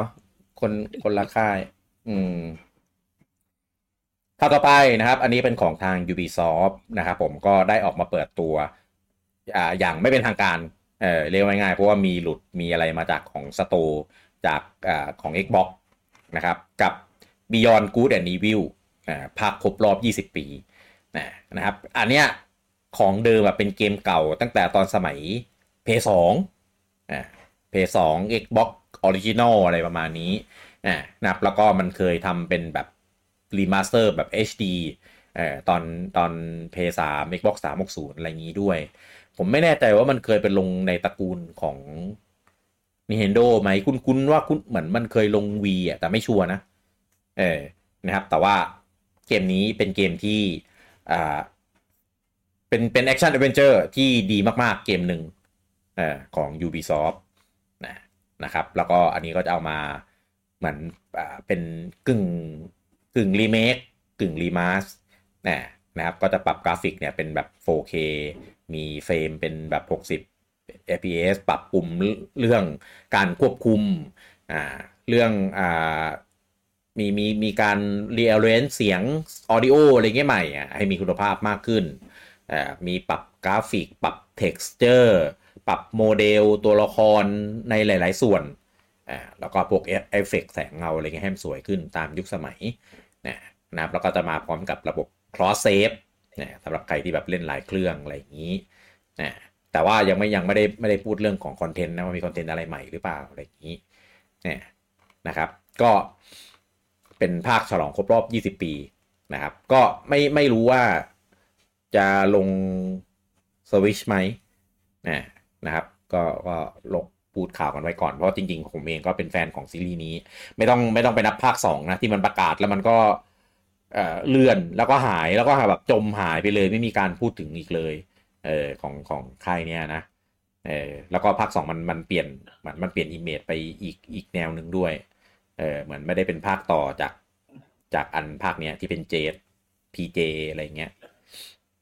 คนคนละค่าย อืมข่าวต่อไปนะครับ อันนี้เป็นของทาง Ubisoft นะครับผมก็ได้ออกมาเปิดตัวอ่าอย่างไม่เป็นทางการ เออเรียกง่ายๆเพราะว่ามีหลุดมีอะไรมาจากของสโตจากอของ Xbox นะครับกับ Beyond Good and Evil อ่าภาคครบรอบ 20 ปีนะนะครับอันเนี้ยของเดิมแบบเป็นเกมเก่าตั้งแต่ตอนสมัย PS2 อ่า PS2 Xbox Original อะไรประมาณนี้อ่านะครับแล้วก็มันเคยทำเป็นแบบ remaster แบบ HD เอ่อตอนตอน PS3 Xbox 360 อะไรอย่างนี้ด้วย ผมไม่แน่ใจว่ามันเคยเป็นลงในตระกูลของ Nintendo ไหมคุณคุณว่าคุณเหมือนมันเคยลง V อะแต่ไม่ชัวร์นะ เออนะครับ แต่ว่าเกมนี้เป็นเกมที่อ่าเป็นเป็นแอคชั่น d อ v e n เ u อร์ที่ดีมาก ๆ เกมหนึ่งเอ่อของ Ubisoft นะนะครับ แล้วก็อันนี้ก็จะเอามาเหมือนอ่าเป็นกึ่งกึ่งรีเมคกึ่ง remaster นะนะครับ ก็จะปรับกราฟิกเนี่ยเป็นแบบ 4K มี frame เป็นแบบ 60 fps ปรับปุ่มเรื่องการควบคุมอ่าเรื่องอ่ามีมีมีการเรียบเรียงเสียง audio อะไรเงี้ยใหม่อะให้มีคุณภาพมากขึ้นอ่ามีปรับกราฟิก ปรับ texture ปรับโมเดลตัวละครในหลาย ๆ ส่วนอ่าแล้วก็พวกเอฟเฟกแสงเงาอะไรเงี้ยให้มันสวยขึ้นตามยุคสมัยนะนะครับแล้วก็จะมาพร้อมกับระบบ cross save นะสำหรับใครที่แบบเล่นหลายเครื่องอะไรอย่างนี้นะแต่ว่ายังไม่ยังไม่ได้ไม่ได้พูดเรื่องของคอนเทนต์นะว่ามีคอนเทนต์อะไรใหม่หรือเปล่าอะไรอย่างนี้นี่ยนะครับก็เป็นภาคฉลองครบรอบ 20 ปีนะครับ ก็ไม่ไม่รู้ว่าจะลงสวิชไหมนะนะครับ ก็ก็ลงพูดข่าวกันไว้ก่อน เพราะจริงๆ ผมเองก็เป็นแฟนของซีรีส์นี้ ไม่ต้องไม่ต้องไปนับภาค 2 นะ ที่มันประกาศแล้วมันก็ เอ่อเลื่อนแล้วก็หายแล้วก็แบบจมหายไปเลยไม่มีการพูดถึงอีกเลยเออของของค่ายเนี้ยนะเออแล้วก็ภาค2มันมันเปลี่ยนมันมันเปลี่ยน image ไปอีกอีกแนวหนึ่งด้วยเออเหมือนไม่ได้เป็นภาคต่อจากจากอันภาคเนี้ยที่เป็น Jade Pey'j อะไรเงี้ย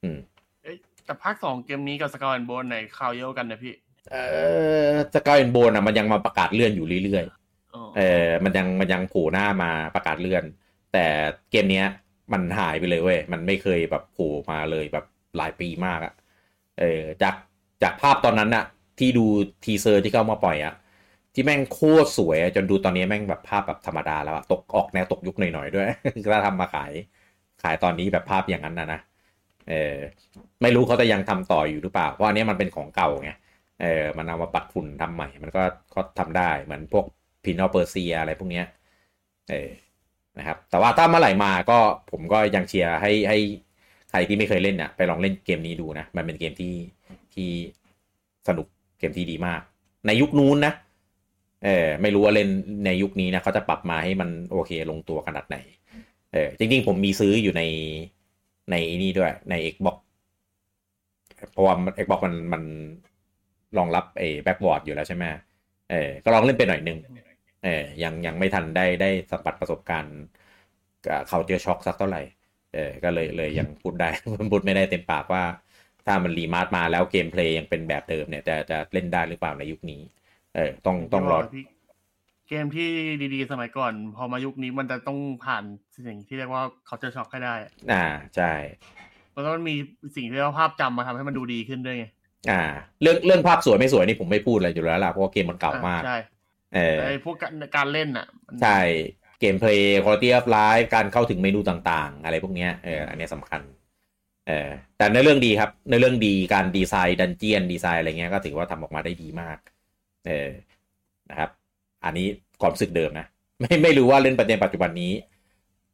อืมเอ้ยแต่ภาคสองเกมนี้กับ Skull and Bones ในข่าวเยอะกันนะพี่ เออ Skull and Bones อะมันยังมาประกาศเลื่อนอยู่เรื่อยอ๋อๆเออมันยังมันยังโผล่หน้ามาประกาศเลื่อน แต่เกมเนี้ย มันหายไปเลยเว้ยมันไม่เคยแบบโผล่มาเลยแบบหลายปีมากอะเออจากจากภาพตอนนั้นอะที่ดู teaser ที่เขามาปล่อยอะที่แม่งโคตรสวยจนดูตอนนี้แม่งแบบภาพแบบธรรมดาแล้วอะตกออกแนวตกยุคหน่อยๆด้วยถ้าทำมาขายขายตอนนี้แบบภาพอย่างนั้นนะนะเออไม่รู้เขาจะยังทำต่ออยู่หรือเปล่า เพราะอันนี้มันเป็นของเก่าไงเออมันเอามาปัดฝุ่นทำใหม่ มันก็ก็ทำได้เหมือนพวก Prince of Persia อะไรพวกเนี้ยเออ นะครับ แต่ว่าถ้าเมื่อไหร่มาก็ผมก็ยังเชียร์ให้ให้ใครที่ไม่เคยเล่นเนี่ยไปลองเล่นเกมนี้ดูนะ มันเป็นเกมที่ที่สนุกเกมที่ดีมาก ในยุคนู้นนะเออไม่รู้ว่าเล่นในยุคนี้นะเขาจะปรับมาให้มันโอเคลงตัวขนาดไหนเออจริงๆ ผมมีซื้ออยู่ในในนี่ด้วยใน Xbox เพราะว่า Xbox มันมันรองรับไอ้แบ็กบอร์ดอยู่แล้วใช่ไหมเออก็ลองเล่นไปหน่อยนึง เออยังยังไม่ทันได้ได้สัมผัสประสบการณ์เขาเจอช็อกสักเท่าไหร่เออก็เลยเลยยังพูดได้พูดไม่ได้เต็มปากว่า ถ้ามันรีมาร์มาแล้วเกมเพลย์ยังเป็นแบบเดิมเนี่ยจะจะเล่นได้หรือเปล่าในยุคนี้ เออต้องต้องรอพี่เกมที่ดีๆ สมัยก่อน พอมายุคนี้มันจะต้องผ่านสิ่งที่เรียกว่าเขาจะช็อกให้ได้ อ่าใช่เพราะว่ามันมีสิ่งที่เรียกว่าภาพจำมาทำให้มันดูดีขึ้นด้วยไงอ่า เรื่องเรื่องภาพสวยไม่สวยนี่ผมไม่พูดอะไรอยู่แล้วล่ะเพราะว่าเกมมันเก่ามากใช่ เออไอ้พวกการการเล่นอะมันใช่ gameplay quality of life การเข้าถึงเมนูต่างๆ อะไรพวกเนี้ยเอออันเนี้ยสำคัญเออแต่เนื้อเรื่องดีครับ เนื้อเรื่องดีการดีไซน์ dungeon ดีไซน์อะไรเงี้ยก็ถือว่าทำออกมาได้ดีมากเออนะครับ อันนี้ความรู้สึกเดิมนะ ไม่ไม่รู้ว่าเล่นประเด็นปัจจุบันนี้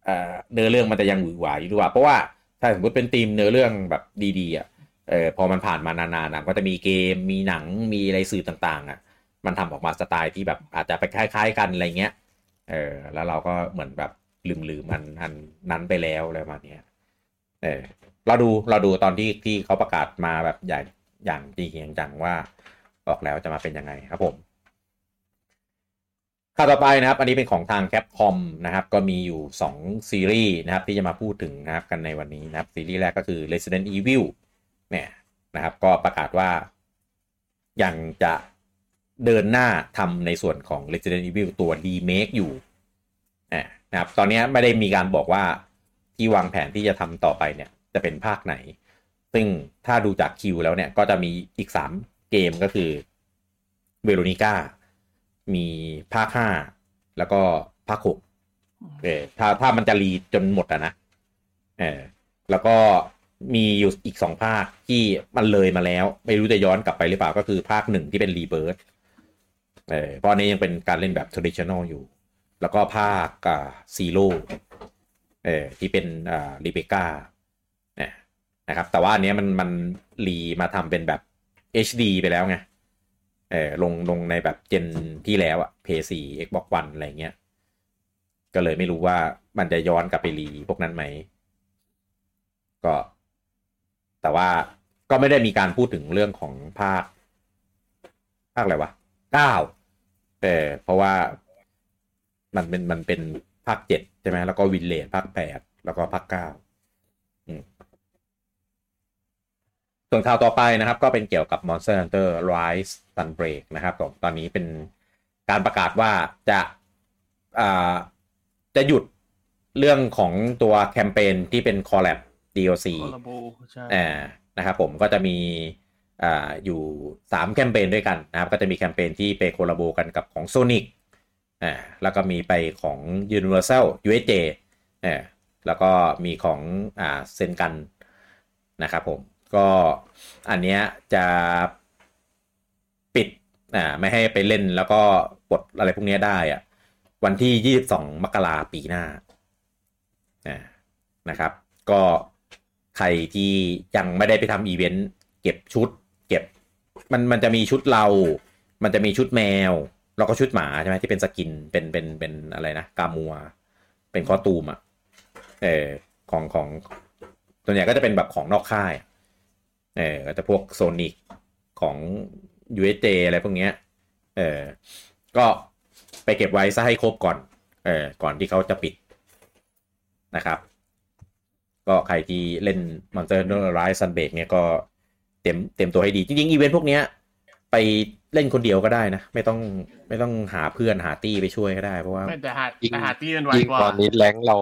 เอ่อเนื้อเรื่องมันจะยังหวือหวาอยู่หรือเปล่าเพราะว่าถ้าสมมติเป็นทีมเนื้อเรื่องแบบดีๆอะเออพอมันผ่านมานานๆนะก็จะมีเกมมีหนังมีอะไรสื่อต่าง ๆ อะ มันทำออกมาสไตล์ที่แบบอาจจะไปคล้าย ๆ กันอะไรเงี้ย เออ แล้วเราก็เหมือนแบบลืมๆมันอันนั้นไปแล้วอะไรมาเนี้ย เออ เราดูเราดูตอนที่ที่เขาประกาศมาแบบใหญ่อย่างจริงจังว่าออกแล้วจะมาเป็นยังไงครับผมข่าวต่อไปนะครับ อันนี้เป็นของทางแคปคอมนะครับ ก็มีอยู่ 2 ซีรีส์นะครับ ที่จะมาพูดถึงนะครับกันในวันนี้นะครับ ซีรีส์แรกก็คือ Resident Evil เนี่ยนะครับ ก็ประกาศว่ายังจะ เดินหน้าทำในส่วนของ Resident Evil ตัว remake อยู่นะครับ ตอนนี้ไม่ได้มีการบอกว่าที่วางแผนที่จะทำต่อไปเนี่ยจะเป็นภาคไหน ซึ่งถ้าดูจากคิวแล้วเนี่ยก็จะมีอีก 3 เกมก็คือเวโรนิก้ามีภาค 5 แล้วก็ภาค 6 เออถ้าถ้ามันจะ re จนหมดอะนะ เออแล้วก็มีอยู่อีกสองภาคที่มันเลยมาแล้ว ไม่รู้จะย้อนกลับไปหรือเปล่าก็คือภาคหนึ่งที่เป็น Rebirth เออเพราะอันนี้ยังเป็นการเล่นแบบ traditional อยู่ แล้วก็ภาคอ่าซีโร่เออที่เป็นอ่า Rebecca เนี่ยนะครับ แต่ว่าอันเนี้ยมันมันรีมาทำเป็นแบบ HD ไปแล้วไงเออลงลงในแบบเจนที่แล้วอะ PS4 Xbox One อะไรเงี้ย ก็เลยไม่รู้ว่ามันจะย้อนกลับไปรีพวกนั้นไหม ก็ แต่ว่าก็ไม่ได้มีการพูดถึงเรื่องของภาค ภาคอะไรวะเก้า เออเพราะว่ามันเป็นมันเป็นภาคเจ็ดใช่ไหมแล้วก็วินเลดภาคแปดแล้วก็ภาคเก้าส่วนข่าวต่อไปนะครับ ก็เป็นเกี่ยวกับ Monster Hunter Rise Sunbreak นะครับผมตอนนี้เป็นการประกาศว่าจะอ่าจะหยุดเรื่องของตัวแคมเปญที่เป็น Collab DLC โอลาโบใช่อ่านะครับผมก็จะมี อ่าอยู่ 3 แคมเปญด้วยกันนะครับ ก็จะมีแคมเปญที่ไปโคลาโบกันกับของ Sonic อ่าแล้วก็มีไปของ Universal USJ อ่าแล้วก็มีของอ่าเซนกันนะครับผม ก็อันเนี้ยจะปิดอ่าไม่ให้ไปเล่นแล้วก็กดอะไรพวกนี้ได้อะวันที่ 22 มกราปีหน้าอ่านะครับ ก็ใครที่ยังไม่ได้ไปทำอีเวนต์เก็บชุด มันมันจะมีชุดเรา มันจะมีชุดแมว แล้วก็ชุดหมาใช่ไหมที่เป็นสกินเป็นเป็นเป็นอะไรนะกามัว เป็นคอตูมอะเออของของตัวเนี้ยก็จะเป็นแบบของนอกค่าย เออก็จะพวกโซนิกของ USJ อะไรพวกเนี้ย เออ ก็ไปเก็บไว้ซะให้ครบก่อน เออ ก่อนที่เขาจะปิดนะครับ ก็ใครที่เล่น Monster Hunter Rise Sunbreak เนี่ยก็ เต็มเต็มตัวให้ดี จริงๆอีเวนต์พวกเนี้ยไปเล่นคนเดียวก็ได้นะ ไม่ต้องไม่ต้องหาเพื่อนหาตี้ไปช่วยก็ได้เพราะว่าไม่แต่หายิ่งแต่หาที่มันไวยิ่งกว่าตอนนี้แรงค์เรา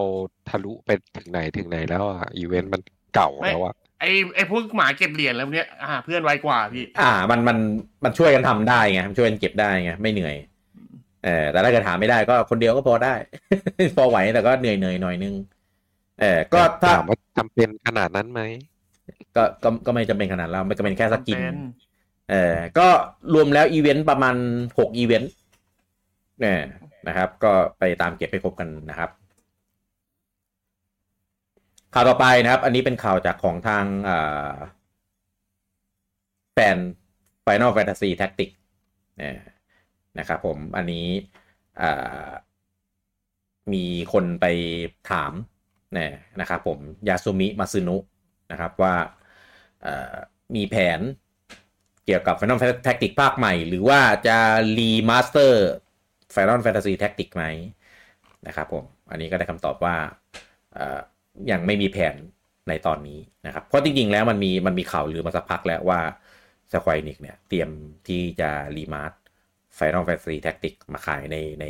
ทะลุไปถึงไหนถึงไหนแล้วอะอีเวนต์มันเก่าไม่แล้วอะไอไอพวกหมาเก็บเหรียญแล้วเนี้ยหาเพื่อนไวกว่าพี่ อ่า มันมันมันช่วยกันทำได้ไงมันช่วยกันเก็บได้ไงไม่เหนื่อยเออแต่ถ้าเกิดหาไม่ได้ก็คนเดียวก็พอได้ พอไหวแต่ก็เหนื่อยเหนื่อยหน่อยนึงเออก็ถ้าถามว่าจำเป็นขนาดนั้นไหม ก็ก็ก็ไม่จำเป็นขนาดเราไม่จำเป็นแค่สกินเป็นเออก็รวมแล้วอีเวนต์ประมาณหกอีเวนต์เนี่ยนะครับ ก็ไปตามเก็บให้ครบกันนะครับ ข่าวต่อไปนะครับ อันนี้เป็นข่าวจากของทางอ่าแฟน Final Fantasy Tactics เนี่ยนะครับผมอันนี้อ่ามีคนไปถามเนี่ยนะครับผมยาสุมิมาซึนุ นะครับว่ามีแผนเกี่ยวกับ Final Fantasy Tactics ภาคใหม่ หรือว่าจะรีมาสเตอร์ Final Fantasy Tactics ไหมนะครับผม อันนี้ก็ได้คำตอบว่ายังไม่มีแผนในตอนนี้นะครับ เพราะจริงๆแล้วมันมีมันมีข่าวลือมาสักพักแล้วว่า Square Enix เนี่ย เตรียมที่จะรีมาส Final Fantasy Tactics มาขายในใน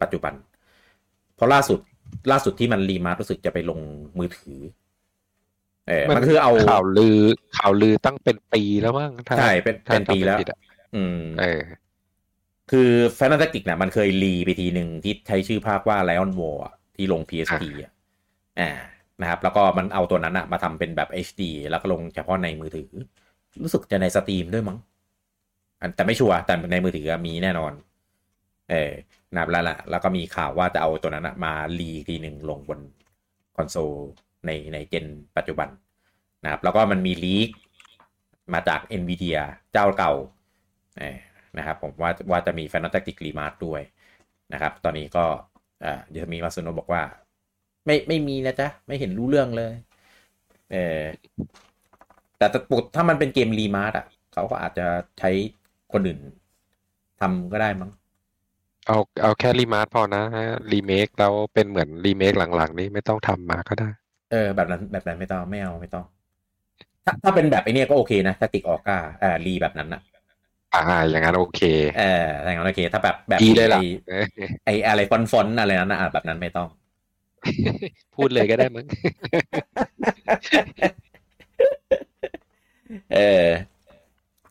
ปัจจุบัน เพราะล่าสุดล่าสุดที่มันรีมาสรู้สึกจะไปลงมือถือ เออมันคือเอาข่าวลือข่าวลือตั้งเป็นปีแล้วมั้งถ้าใช่เป็นถ้าเป็นปีแล้วจำไม่ผิดอะอืม เออ คือ Final Tactics เนี่ยมันเคยรีไปทีหนึ่งที่ใช้ชื่อภาคว่า Lion War อะที่ลง PSP อะอ่านะครับ แล้วก็มันเอาตัวนั้นอะมาทำเป็นแบบ HD แล้วก็ลงเฉพาะในมือถือ รู้สึกจะในสตรีมด้วยมั้งอันแต่ไม่ชัวร์แต่ในมือถือมีแน่นอน เออนะครับแล้วล่ะ แล้วก็มีข่าวว่าจะเอาตัวนั้นอะมารีทีหนึ่งลงบนคอนโซล ในในเจนปัจจุบันนะครับแล้วก็มันมีลีกมาจาก NVIDIA เจ้าเก่านะครับผมว่าว่าจะมี Final Tactics Remaster ด้วยนะครับ ตอนนี้ก็เดี๋ยวมี Matsuno บอกว่า ไม่ไม่มีนะจ๊ะ ไม่เห็นรู้เรื่องเลยเออแต่ปุดถ้ามันเป็นเกม remaster อะเขาก็อาจจะใช้คนอื่นทำก็ได้มั้ง เอาเอาแค่ remaster พอนะรีเมคแล้วเป็นเหมือนรีเมคหลังๆ นี้ไม่ต้องทำมาก็ได้ เออแบบนั้นแบบนั้นไม่ต้องไม่เอาไม่ต้อง ถ้าถ้าเป็นแบบไอเนี้ยก็โอเคนะ Tactics Ogre อ่า re แบบนั้นอะอ่าอย่างนั้นโอเค เออถ้าอย่างนั้นโอเค ถ้าแบบแบบดีเลยล่ะไอ้เออไออะไรฟอนฟอนๆอะไรนั้นนะอะแบบนั้นไม่ต้อง พูดเลยก็ได้มั้งเออ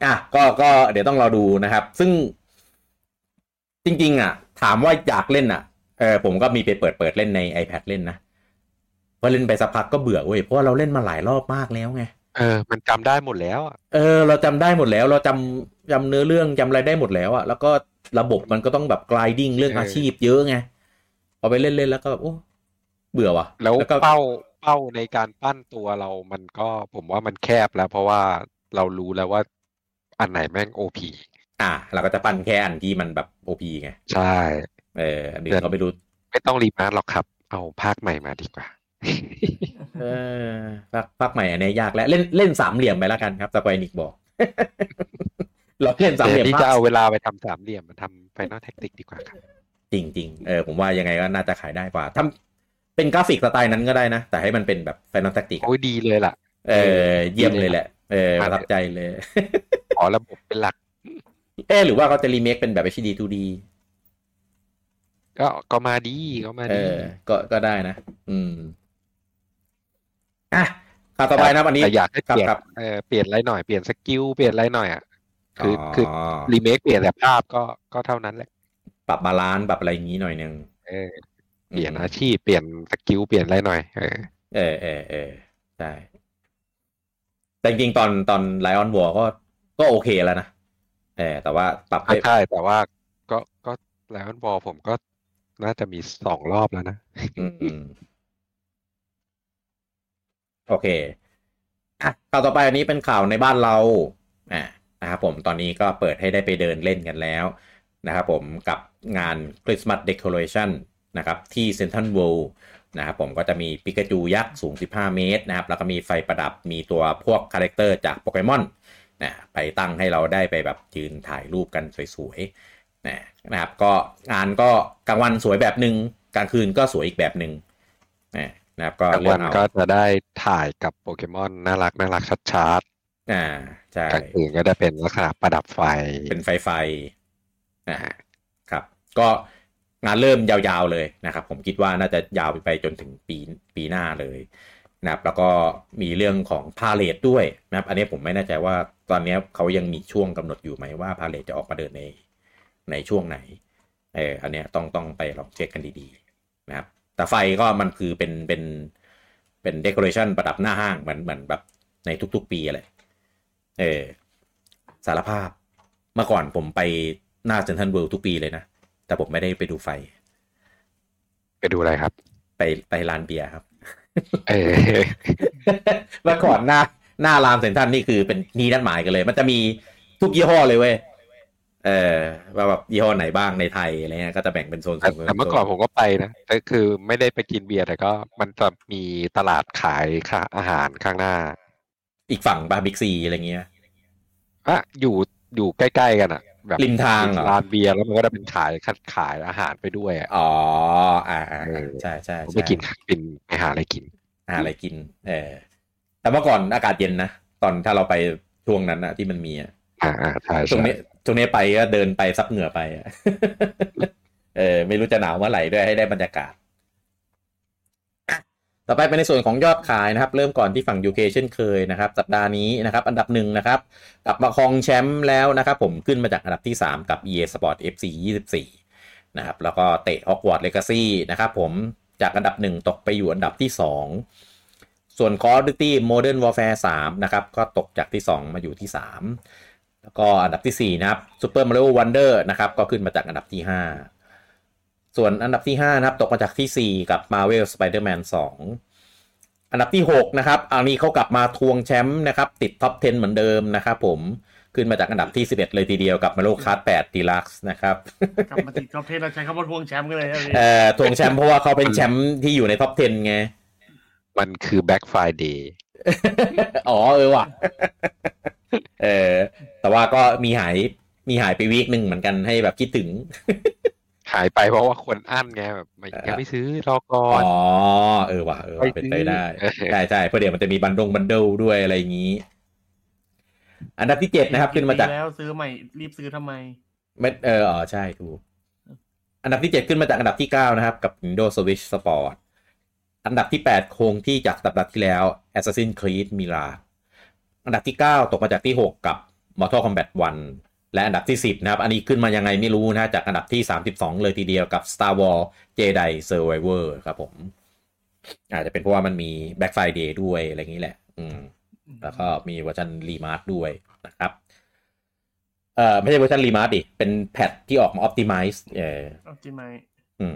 อะก็ก็เดี๋ยวต้องรอดูนะครับ ซึ่งจริง ๆ อะ ถามว่าอยากเล่นอะเออผมก็มีไปเปิดเปิดเล่นใน iPad เล่นนะพ อเล่นไปสักพักก็เบื่อเว้ยเพราะว่าเราเล่นมาหลายรอบมากแล้วไงเออ มันจำได้หมดแล้วอะเออ เราจำได้หมดแล้ว เราจำจำเนื้อเรื่องจำอะไรได้หมดแล้วอะแล้วก็ระบบมันก็ต้องแบบ gliding เรื่องอาชีพเยอะไงพอไปเล่นเล่นๆแล้วก็แบบโอ้เบื่อว่ะ แล้วก็เป้าเป้าในการปั้นตัวเรามันก็ผมว่ามันแคบแล้ว เพราะว่าเรารู้แล้วว่าอันไหนแม่งโอพีอะเราก็จะปั้นแค่อันที่มันแบบ OP ไง ใช่ เอออันอื่นก็ไม่รู้ ไม่ต้องรีมาร์หรอกครับ เอาภาคใหม่มาดีกว่า เออภาคภาคใหม่อันนี้ยากแล้วเล่นเล่นสามเหลี่ยมไปแล้วกันครับ Square Enix บอกเราเล่นสามเหลี่ยมแต่ที่ภาจะคเอาเวลาไปทำสามเหลี่ยมมาทำ Final Tactics ดีกว่าครับ จริงจริงๆเออผมว่ายังไงก็น่าจะขายได้กว่าทำเป็นกราฟิกสไตล์นั้นก็ได้นะ แต่ให้มันเป็นแบบ Final Tactics โอ้ยดีเลยล่ะ เออ เยี่ยมเลยแหละ เออประทับใจเลยขอระบบเป็นหลัก เออหรือว่าเขาจะรีเมคเป็นแบบ HD 2D ก็ก็มาดีก็มาเอดีอก็ก็ได้นะ อืมอะ ข่าวต่อไปนะวันนี้แต่อยากให้เปลี่ยนครับเออเปลี่ยนอะไรหน่อยเปลี่ยนสกิลเปลี่ยนอะไรหน่อยอะคืออ๋อคือรีเมคเปลี่ยนแต่ภาพก็ก็เท่านั้นแหละ ปรับบาลานซ์ปรับอะไรอย่างนี้หน่อยนึงเออเปลี่ยนอาชีพเปลี่ยนสกิลเปลี่ยนอะไรหน่อย เออเออเออเออใช่แต่จริงๆตอนตอนไลออนวอก็ก็โอเคแล้วนะเออแต่ว่าปรับให้ใช่แต่ว่าก็ก็แล้วบอลผมก็น่าจะมีสองรอบแล้วนะอืมอืม โอเคอะข่าวต่อไปอันนี้เป็นข่าวในบ้านเราอ่านะครับผมตอนนี้ก็เปิดให้ได้ไปเดินเล่นกันแล้วนะครับผมกับงาน Christmas Decoration นะครับที่เซ็นทรัลเวิลด์นะครับผมก็จะมีปิกาจูยักษ์สูง 15 เมตรนะครับแล้วก็มีไฟประดับมีตัวพวก character จากโปเกมอนนะไปตั้งให้เราได้ไปแบบยืนถ่ายรูปกันสวยๆนะนะครับก็งานก็กลางวันสวยแบบหนึ่งกลางคืนก็สวยอีกแบบหนึ่งนะ นะครับก็กลางเลืวัอกนเอาก็จะได้ถ่ายกับโปเกมอนน่ารักน่ารักชัดอ่าใช่ๆกลางคืนก็จะเป็นลักษณะประดับไฟ เป็นไฟไฟอ่าครับ ก็งานเริ่มยาวๆเลยนะครับ ผมคิดว่าน่าจะยาวไปจนถึงปีปีหน้าเลยนะครับแล้วก็มีเรื่องของพาเลทด้วยนะครับ อันนี้ผมไม่แน่ใจว่าตอนนี้เขายังมีช่วงกำหนดอยู่ไหมว่าพาเลทจะออกมาเดินในในช่วงไหนเอออันเนี้ยต้องต้องไปลองเช็คกันดีๆนะครับ แต่ไฟก็มันคือเป็นเป็นเป็นเด o อเรชันประดับหน้าห้างเหมือนเหมือนแบบในทุกๆปีอะไรเออสารภาพเมื่อก่อนผมไปหน้าเซนทรัลเวิลด์ทุกปีเลยนะ แต่ผมไม่ได้ไปดูไฟ ไปดูอะไรครับ ไปไปลานเบียร์ครับเออเมื่อก่อนหน้าหน้าลานเซ็นทรัลนี่คือเป็นนี่นัดหมายกันเลย มันจะมีทุกยี่ห้อเลยเว้ย เออว่าแบบยี่ห้อไหนบ้างในไทยอะไรเงี้ยก็จะแบ่งเป็นโซนแต่โซนแต่เมื่อก่อนผมก็ไปนะแต่คือไม่ได้ไปกินเบียร์แต่ก็มันจะมีตลาดขายค่ะอาหารข้างหน้า อีกฝั่งบาร์บิ๊กซีอะไรเงี้ยอะอยู่อยู่ใกล้ๆกันอะแบบริมทางเหรอร้านเบียร์แล้วมันก็จะเป็นขายคัดขายอาหารไปด้วยอะอ๋ออ่าอ่าเออใช่ใช่ผมใช่ไปกินกินไปหาอะไรกินหาอะไรกิน เออแต่เมื่อก่อนอากาศเย็นนะตอนถ้าเราไปช่วงนั้นนะที่มันมีอะ อ่าอ่าใช่ช่วงนี้ช่วงนี้ไปก็เดินไปซับเหงื่อไปเออไม่รู้จะหนาวเมื่อไหร่ด้วยให้ได้บรรยากาศ ต่อไปเป็นในส่วนของยอดขายนะครับ เริ่มก่อนที่ฝั่ง UK เช่นเคยนะครับ สัปดาห์นี้นะครับ อันดับหนึ่งนะครับ กลับมาครองแชมป์แล้วนะครับ ผมขึ้นมาจากอันดับที่ 3 กับ EA Sport FC 24 นะครับ แล้วก็เตะ Hogwarts Legacy นะครับผมจากอันดับ 1 ตกไปอยู่อันดับที่ 2 ส่วน Call of Duty Modern Warfare 3 นะครับ ก็ตกจากที่ 2 มาอยู่ที่ 3 แล้วก็อันดับที่ 4 นะครับ Super Mario Wonder นะครับ ก็ขึ้นมาจากอันดับที่ 5 ส่วนอันดับที่ 5 นะครับ ตกมาจากที่ 4 กับ Marvel Spider-Man 2 อันดับที่ 6 นะครับ อันนี้เขากลับมาทวงแชมป์นะครับ ติดท็อป 10 เหมือนเดิมนะครับผมขึ้นมาจากอันดับที่ 11 เลยทีเดียวกับ Mario Kart 8 Deluxe นะครับกลับมาติดกอล์ฟเทนเราใช้คำว่าพวงแชมป์กันเลยครับพี่เอ่อทวงแชมป์เพราะว่าเขาเป็นแชมป์ที่อยู่ในท็อป 10 ไง มันคือ Black Friday อ๋อเออว่ะเออ แต่ว่าก็มีหายมีหายไปวีคหนึ่งเหมือนกันให้แบบคิดถึง หายไปเพราะว่าคนอั้นไงแบบไม่ยังไม่ซื้อรอก่อนอ๋อเออว่ะเออว่ะเป็นไปได้เออใช่ใช่เพราะเดี๋ยวมันจะมีบันดงบันเดิลด้วยอะไรอย่างนี้ อันดับที่เจ็ดนะครับขึ้นมาจากแล้วซื้อใหม่รีบซื้อทำไมไม่เอออ๋อใช่ถูกอันดับที่เจ็ดขึ้นมาจากอันดับที่เก้านะครับ กับ Nintendo Switch Sport อันดับที่แปดคงที่จากสัปดาห์ที่แล้ว Assassin's Creed Mirage อันดับที่เก้าตกมาจากที่หกกับ Mortal Kombat 1 และอันดับที่สิบนะครับ อันนี้ขึ้นมายังไงไม่รู้นะจากอันดับที่ 32 เลยทีเดียวกับ Star Wars Jedi Survivor ครับผม อาจจะเป็นเพราะว่ามันมี Black Friday ด้วย อะไรอย่างนี้แหละ อืม แล้วก็มีเวอร์ชัน remaster ด้วยนะครับเอ่อไม่ใช่เวอร์ชัน remaster ดิเป็น patch ที่ออกมา Optimize เออ Optimize อืม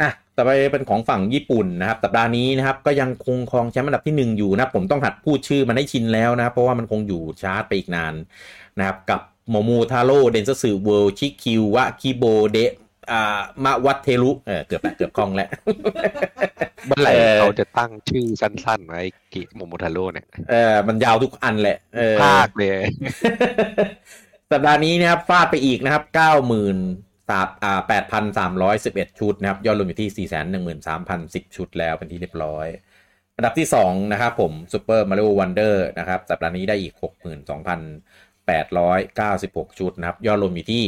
อะต่อไปเป็นของฝั่งญี่ปุ่นนะครับ สัปดาห์นี้นะครับ ก็ยังคงครองแชมป์อันดับที่หนึ่งอยู่นะผมต้องหัดพูดชื่อมันให้ชินแล้วนะเพราะว่ามันคงอยู่ชาร์ตไปอีกนานนะครับ กับ桃太郎電鉄ワールド 地球は希望で อ่า まわってるเออเกือบละเกือบคล่องแล้วเมื่อไหร่เออเขาจะตั้งชื่อสั้นๆไว้กิ Momotaro เนี่ยเออมันยาวทุกอันแหละเออภาคเลยสัปดาห์นี้นะครับฟาดไปอีกนะครับเก้าหมื่น สามอ่าแปดพันสามร้อยสิบเอ็ดชุดนะครับ ยอดรวมอยู่ที่สี่แสนหนึ่งหมื่นสามพันสิบชุดแล้วเป็นที่เรียบร้อย อันดับที่สองนะครับผม Super Mario Wonder นะครับ สัปดาห์นี้ได้อีกหกหมื่นสองพันแปดร้อยเก้าสิบหกชุดนะครับ ยอดรวมอยู่ที่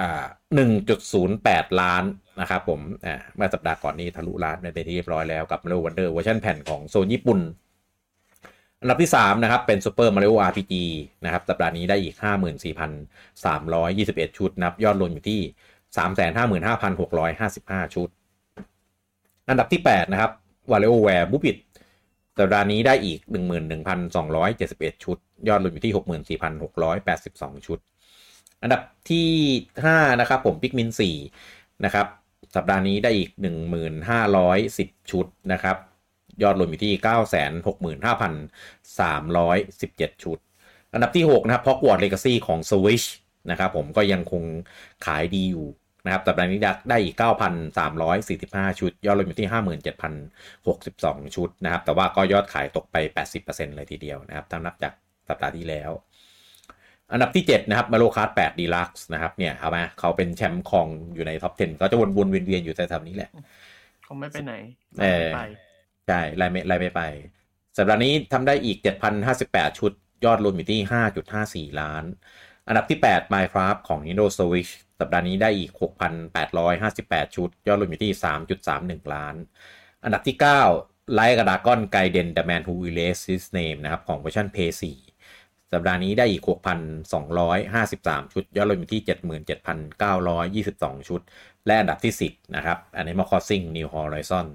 อ่าหนึ่งจุดศูนย์แปดล้านนะครับผมอ่าเมื่อสัปดาห์ก่อนนี้ทะลุล้านเป็นที่เรียบร้อยแล้วกับ Mario Wonder เวอร์ชันแผ่นของโซนญี่ปุ่น อันดับที่ 3 นะครับ เป็น Super Mario RPG นะครับ สัปดาห์นี้ได้อีก 54,321 ชุดนับยอดรวมอยู่ที่ 355,655 ชุด อันดับที่ 8 นะครับ WarioWare b u b i t สัปดาห์นี้ได้อีก 11,271 ชุด ยอดรวมอยู่ที่ 64,682 ชุด อันดับที่ 5 นะครับ ผม Pikmin 4นะครับ สัปดาห์นี้ได้อีก 1,510 ชุดนะครับ ยอดรวมอยู่ที่ 965,317 ชุด อันดับที่ 6 นะครับ Hogwarts Legacy ของ Switch นะครับผมก็ยังคงขายดีอยู่นะครับสัปดาห์นี้ได้อีก 9,345 ชุด ยอดรวมอยู่ที่ 57,062 ชุดนะครับ แต่ว่าก็ยอดขายตกไป 80%เลยทีเดียวนะครับถ้านับจากสัปดาห์ที่แล้ว อันดับที่ 7 นะครับมาโลคาร์ด8 Deluxe นะครับ เนี่ยเอามาเขาเป็นแชมป์ของอยู่ในท็อป 10 ก็จะวนๆเวียนๆอยู่แถวๆนี้แหละเขาไม่ไปไหนเออไป ใช่ไล่ไม่ไล่ไม่ไปสัปดาห์นี้ทำได้อีก 7,058 ชุด ยอดรวมอยู่ที่ 5.54 ล้าน อันดับที่ 8 Minecraft ของ Nintendo Switch สัปดาห์นี้ได้อีก 6,858 ชุด ยอดรวมอยู่ที่ 3.31 ล้าน อันดับที่ 9 Like a Dragon Gaiden The Man Who Erased His Name นะครับของเวอร์ชัน PS4 สัปดาห์นี้ได้อีก 6,253 ชุด ยอดรวมอยู่ที่ 77,922 ชุด และอันดับที่ 10 นะครับ Animal Crossing New Horizon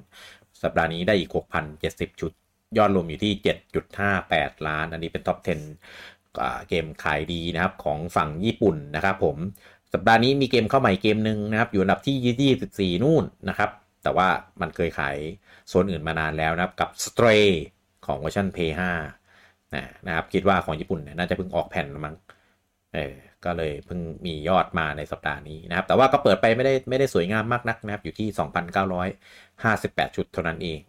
สัปดาห์นี้ได้อีก 6,070 ชุด ยอดรวมอยู่ที่ 7.58 ล้าน อันนี้เป็นท็อป 10 เกมขายดีนะครับของฝั่งญี่ปุ่นนะครับผม สัปดาห์นี้มีเกมเข้าใหม่เกมหนึ่งนะครับ อยู่อันดับที่ 24 นู่นนะครับ แต่ว่ามันเคยขายโซนอื่นมานานแล้วนะครับ กับ Stray ของเวอร์ชัน Play 5นะนะครับ คิดว่าของญี่ปุ่นน่าจะเพิ่งออกแผ่นมั้ง เออก็เลยเพิ่งมียอดมาในสัปดาห์นี้นะครับ แต่ว่าก็เปิดไปไม่ได้ไม่ได้สวยงามมากนักนะครับ อยู่ที่ 2,958 ชุดเท่านั้นเอง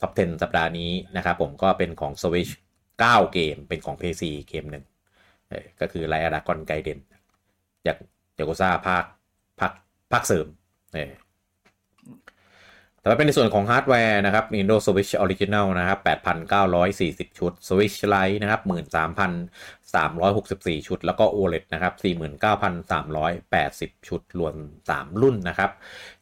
ท็อป 10 สัปดาห์นี้นะครับผมก็เป็นของ Switch 9 เกมเป็นของ PC เกมหนึ่งก็คือ Like a Dragon Gaiden จาก Yakuza ภาคภาคภาคเสริมเออ แต่ว่าเป็นในส่วนของฮาร์ดแวร์นะครับ Nintendo Switch Original นะครับ 8,940 ชุด Switch Lite นะครับ 13,364 ชุด แล้วก็ OLED นะครับ 49,380 ชุด รวม 3 รุ่นนะครับ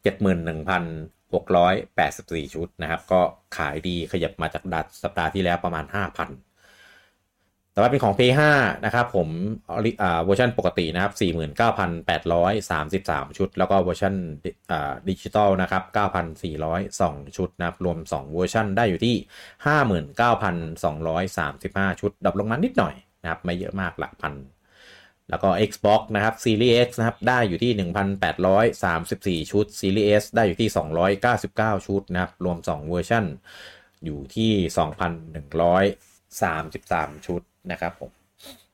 71,000 684 ชุดนะครับ ก็ขายดีขยับมาจากดัดสัปดาห์ที่แล้วประมาณ 5,000 แต่ว่าเป็นของ PS5 นะครับผมอ่าเวอร์ชันปกตินะครับ 49,833 ชุด แล้วก็เวอร์ชันอ่าดิจิตอลนะครับ 9,402 ชุดนะครับ รวม 2 เวอร์ชันได้อยู่ที่ 59,235 ชุด drop ลงมานิดหน่อยนะครับ ไม่เยอะมากหลักพัน แล้วก็ Xbox นะครับ Series X นะครับ ได้อยู่ที่ 1,834 ชุด Series S ได้อยู่ที่ 299 ชุดนะครับ รวม 2 เวอร์ชันอยู่ที่ 2,133 ชุด นะครับผม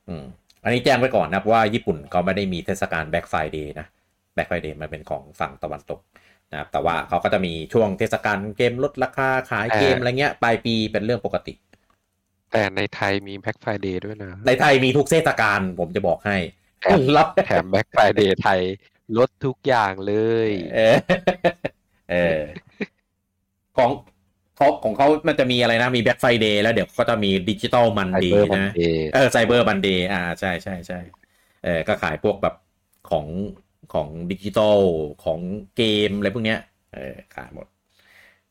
อืมอันนี้แจ้งไว้ก่อนนะครับว่าญี่ปุ่นเขาไม่ได้มีเทศกาล Black Friday นะ Black Friday มันเป็นของฝั่งตะวันตกนะครับแต่ว่าเขาก็จะมีช่วงเทศกาลเกมลดราคาขายเกมอะไรเงี้ยปลายปีเป็นเรื่องปกติ แต่ในไทยมี Black Friday ด้วยนะ ในไทยมีทุกเทศกาลผมจะบอกให้แถมรับแถมแบ็กไฟเดย์ไทยลดทุกอย่างเลย เออเออของ เขาของเขามันจะมีอะไรนะ มีแบ็ k ไฟเดย์แล้วเดี๋ยวก็จะมีดิจิตอลมันไซเดเบอย์ร์มันนะเดย์เออไซเบอร์บันเดย์อ่าใช่ใช่ใช่เออก็ขายพวกแบบของของดิจิตอลของเกมอะไรพวกเนี้ยเออขายหมด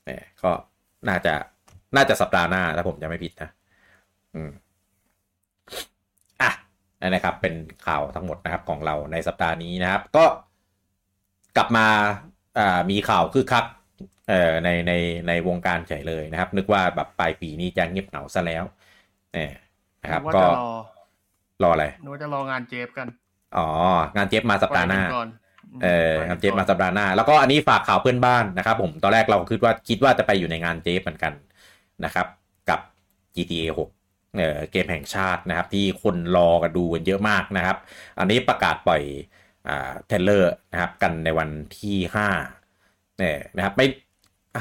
เออก็น่าจะน่าจะสัปดาห์หน้าถ้าผมจะไม่ผิดนะ อืมอะนั่นนะครับ เป็นข่าวทั้งหมดนะครับของเราในสัปดาห์นี้นะครับ ก็กลับมาอ่ามีข่าวคือคัก เอ่อในในในวงการเฉยเลยนะครับ นึกว่าแบบปลายปีนี้จะเงียบเหงาซะแล้วเนี่ยนะครับว่าก็จะรอรออะไรนึกว่าจะรองานเจฟกัน อ๋อ งานเจฟมาสัปดาห์หน้าปล่อยกัก่อนเออปล่ยงานเจฟก่มาสัปดาห์หน้า แล้วก็อันนี้ฝากข่าวเพื่อนบ้านนะครับ ผมตอนแรกเราคิดว่าคิดว่าจะไปอยู่ในงานเจฟเหมือนกันนะครับ กับ GTA 6เออเกมแห่งชาตินะครับ ที่คนรอกันดูกันเยอะมากนะครับ อันนี้ประกาศปล่อยอ่าเทเลอร์นะครับ กันในวันที่ห้าเนี่ยนะครับไม่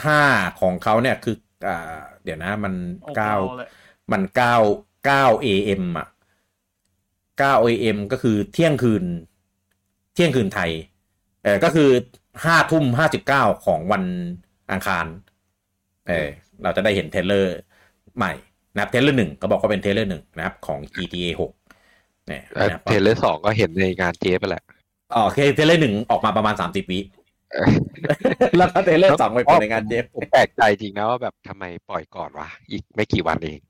ห้าของเขาเนี่ยคืออ่าเดี๋ยวนะมันโอ้เก้าเลยมันเก้าเก้า AM อะเก้า AM ก็คือเที่ยงคืน เที่ยงคืนไทยเออก็คือห้าทุ่มห้าสิบเก้าของวันอังคารเออเราจะได้เห็น trailer ใหม่นะครับ trailer หนึ่งก็บอกว่าเป็น trailer หนึ่งนะครับ ของ GTA หกเนี่ยเอ่อนะครับ trailer สองก็เห็นในงาน Geoff ไปแหละอ๋อโอเค trailer หนึ่งออกมาประมาณสามสิบวิ แล้วก็ trailer สองไปเป็นในงาน Geoff ผมแปลกใจจริงนะว่าแบบทำไมปล่อยก่อนวะอีกไม่กี่วันเอง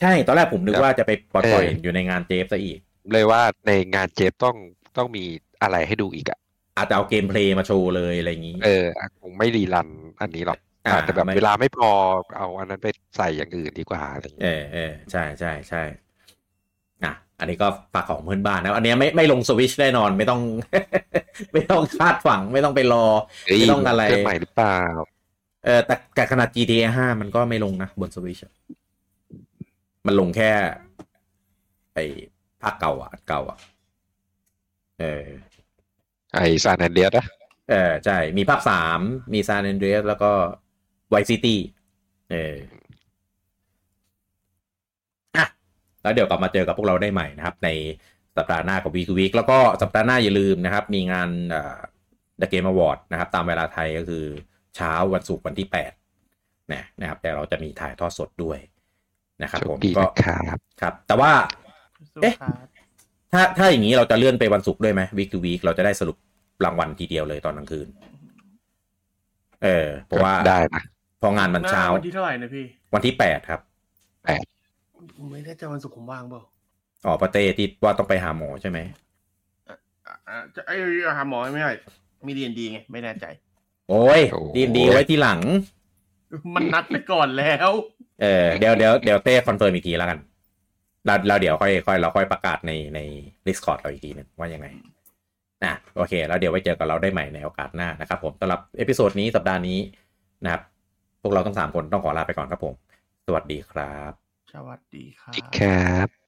ใช่ตอนแรกผมนึกว่าจะไปปล่อยเออๆอยู่ในงาน Geoff ซะอีก เลยว่าในงาน Geoff ต้องต้องมีอะไรให้ดูอีกอะอาจจะเอาเกมเพลย์มาโชว์เลยอะไรอย่างนี้ เออคงไม่รีรันอันนี้หรอกอ่าอาจจะแบบไม่เวลาไม่พอเอาอันนั้นไปใส่อย่างอื่นดีกว่าอะไรอย่างเอเงี้ยอเออใช่ใช่ใช่ อะอันนี้ก็ฝากของเพื่อนบ้านนะ อันเนี้ยไม่ไม่ลงสวิชแน่นอนไม่ต้อง ไม่ต้องคาดฝังไม่ต้องไปรอเฮ้ยไม่ต้องอะไรเครื่องใหม่หรือเปล่า เออแต่แต่ขนาด GTA 5 มันก็ไม่ลงนะ บนสวิชมันลงแค่ไอภาคเก่าอะอันเก่าอะ เออ ไอ San Andreas อะเออ ใช่ มีภาคสามมี San Andreas แล้วก็ Vice City เอออะ แล้วเดี๋ยวกลับมาเจอกับพวกเราได้ใหม่นะครับ ในสัปดาห์หน้ากับวีควีคแล้วก็สัปดาห์หน้าอย่าลืมนะครับ มีงานเอ่อ The Game Award นะครับ ตามเวลาไทยก็คือเช้าวันศุกร์วันที่แปดนะนะครับ แต่เราจะมีถ่ายทอดสดด้วยนะครับโชผคมดีก็นะครับครับ แต่ว่าสู้เอ๊ะครับถ้าถ้าอย่างนี้เราจะเลื่อนไปวันศุกร์ด้วยไหมวีค to วีคเราจะได้สรุปรางวัลทีเดียวเลยตอนกลางคืน เออเพราะว่าได้นะพองานมันเช้าวันที่เท่าไหร่นะพี่ วันที่แปดครับ ผมไม่แน่ใจวันศุกร์ผมว่างเปล่าอ๋อประเต้ที่ว่าต้องไปหาหมอใช่ไหมอะอะจะไอ้หาหมอไม่ได้มีเรียนดีไงไม่แน่ใจ โอ้ยโอ้ดีดีไว้ที่หลัง มันนัดไปก่อนแล้ว เออเดี๋ยวเดี๋ยวเดี๋ยวเต้ confirm อีกทีแล้วกันเราเราเดี๋ยวค่อยค่อยเราค่อยประกาศในใน Discord เราอีกทีหนึงว่ายังไงนะโอเค แล้วเดี๋ยวไว้เจอกับเราได้ใหม่ในโอกาสหน้านะครับผมสำหรับ episode นี้สัปดาห์นี้นะครับ พวกเราทั้งสามคนต้องขอลาไปก่อนครับผม สวัสดีครับ สวัสดีครับ ครับ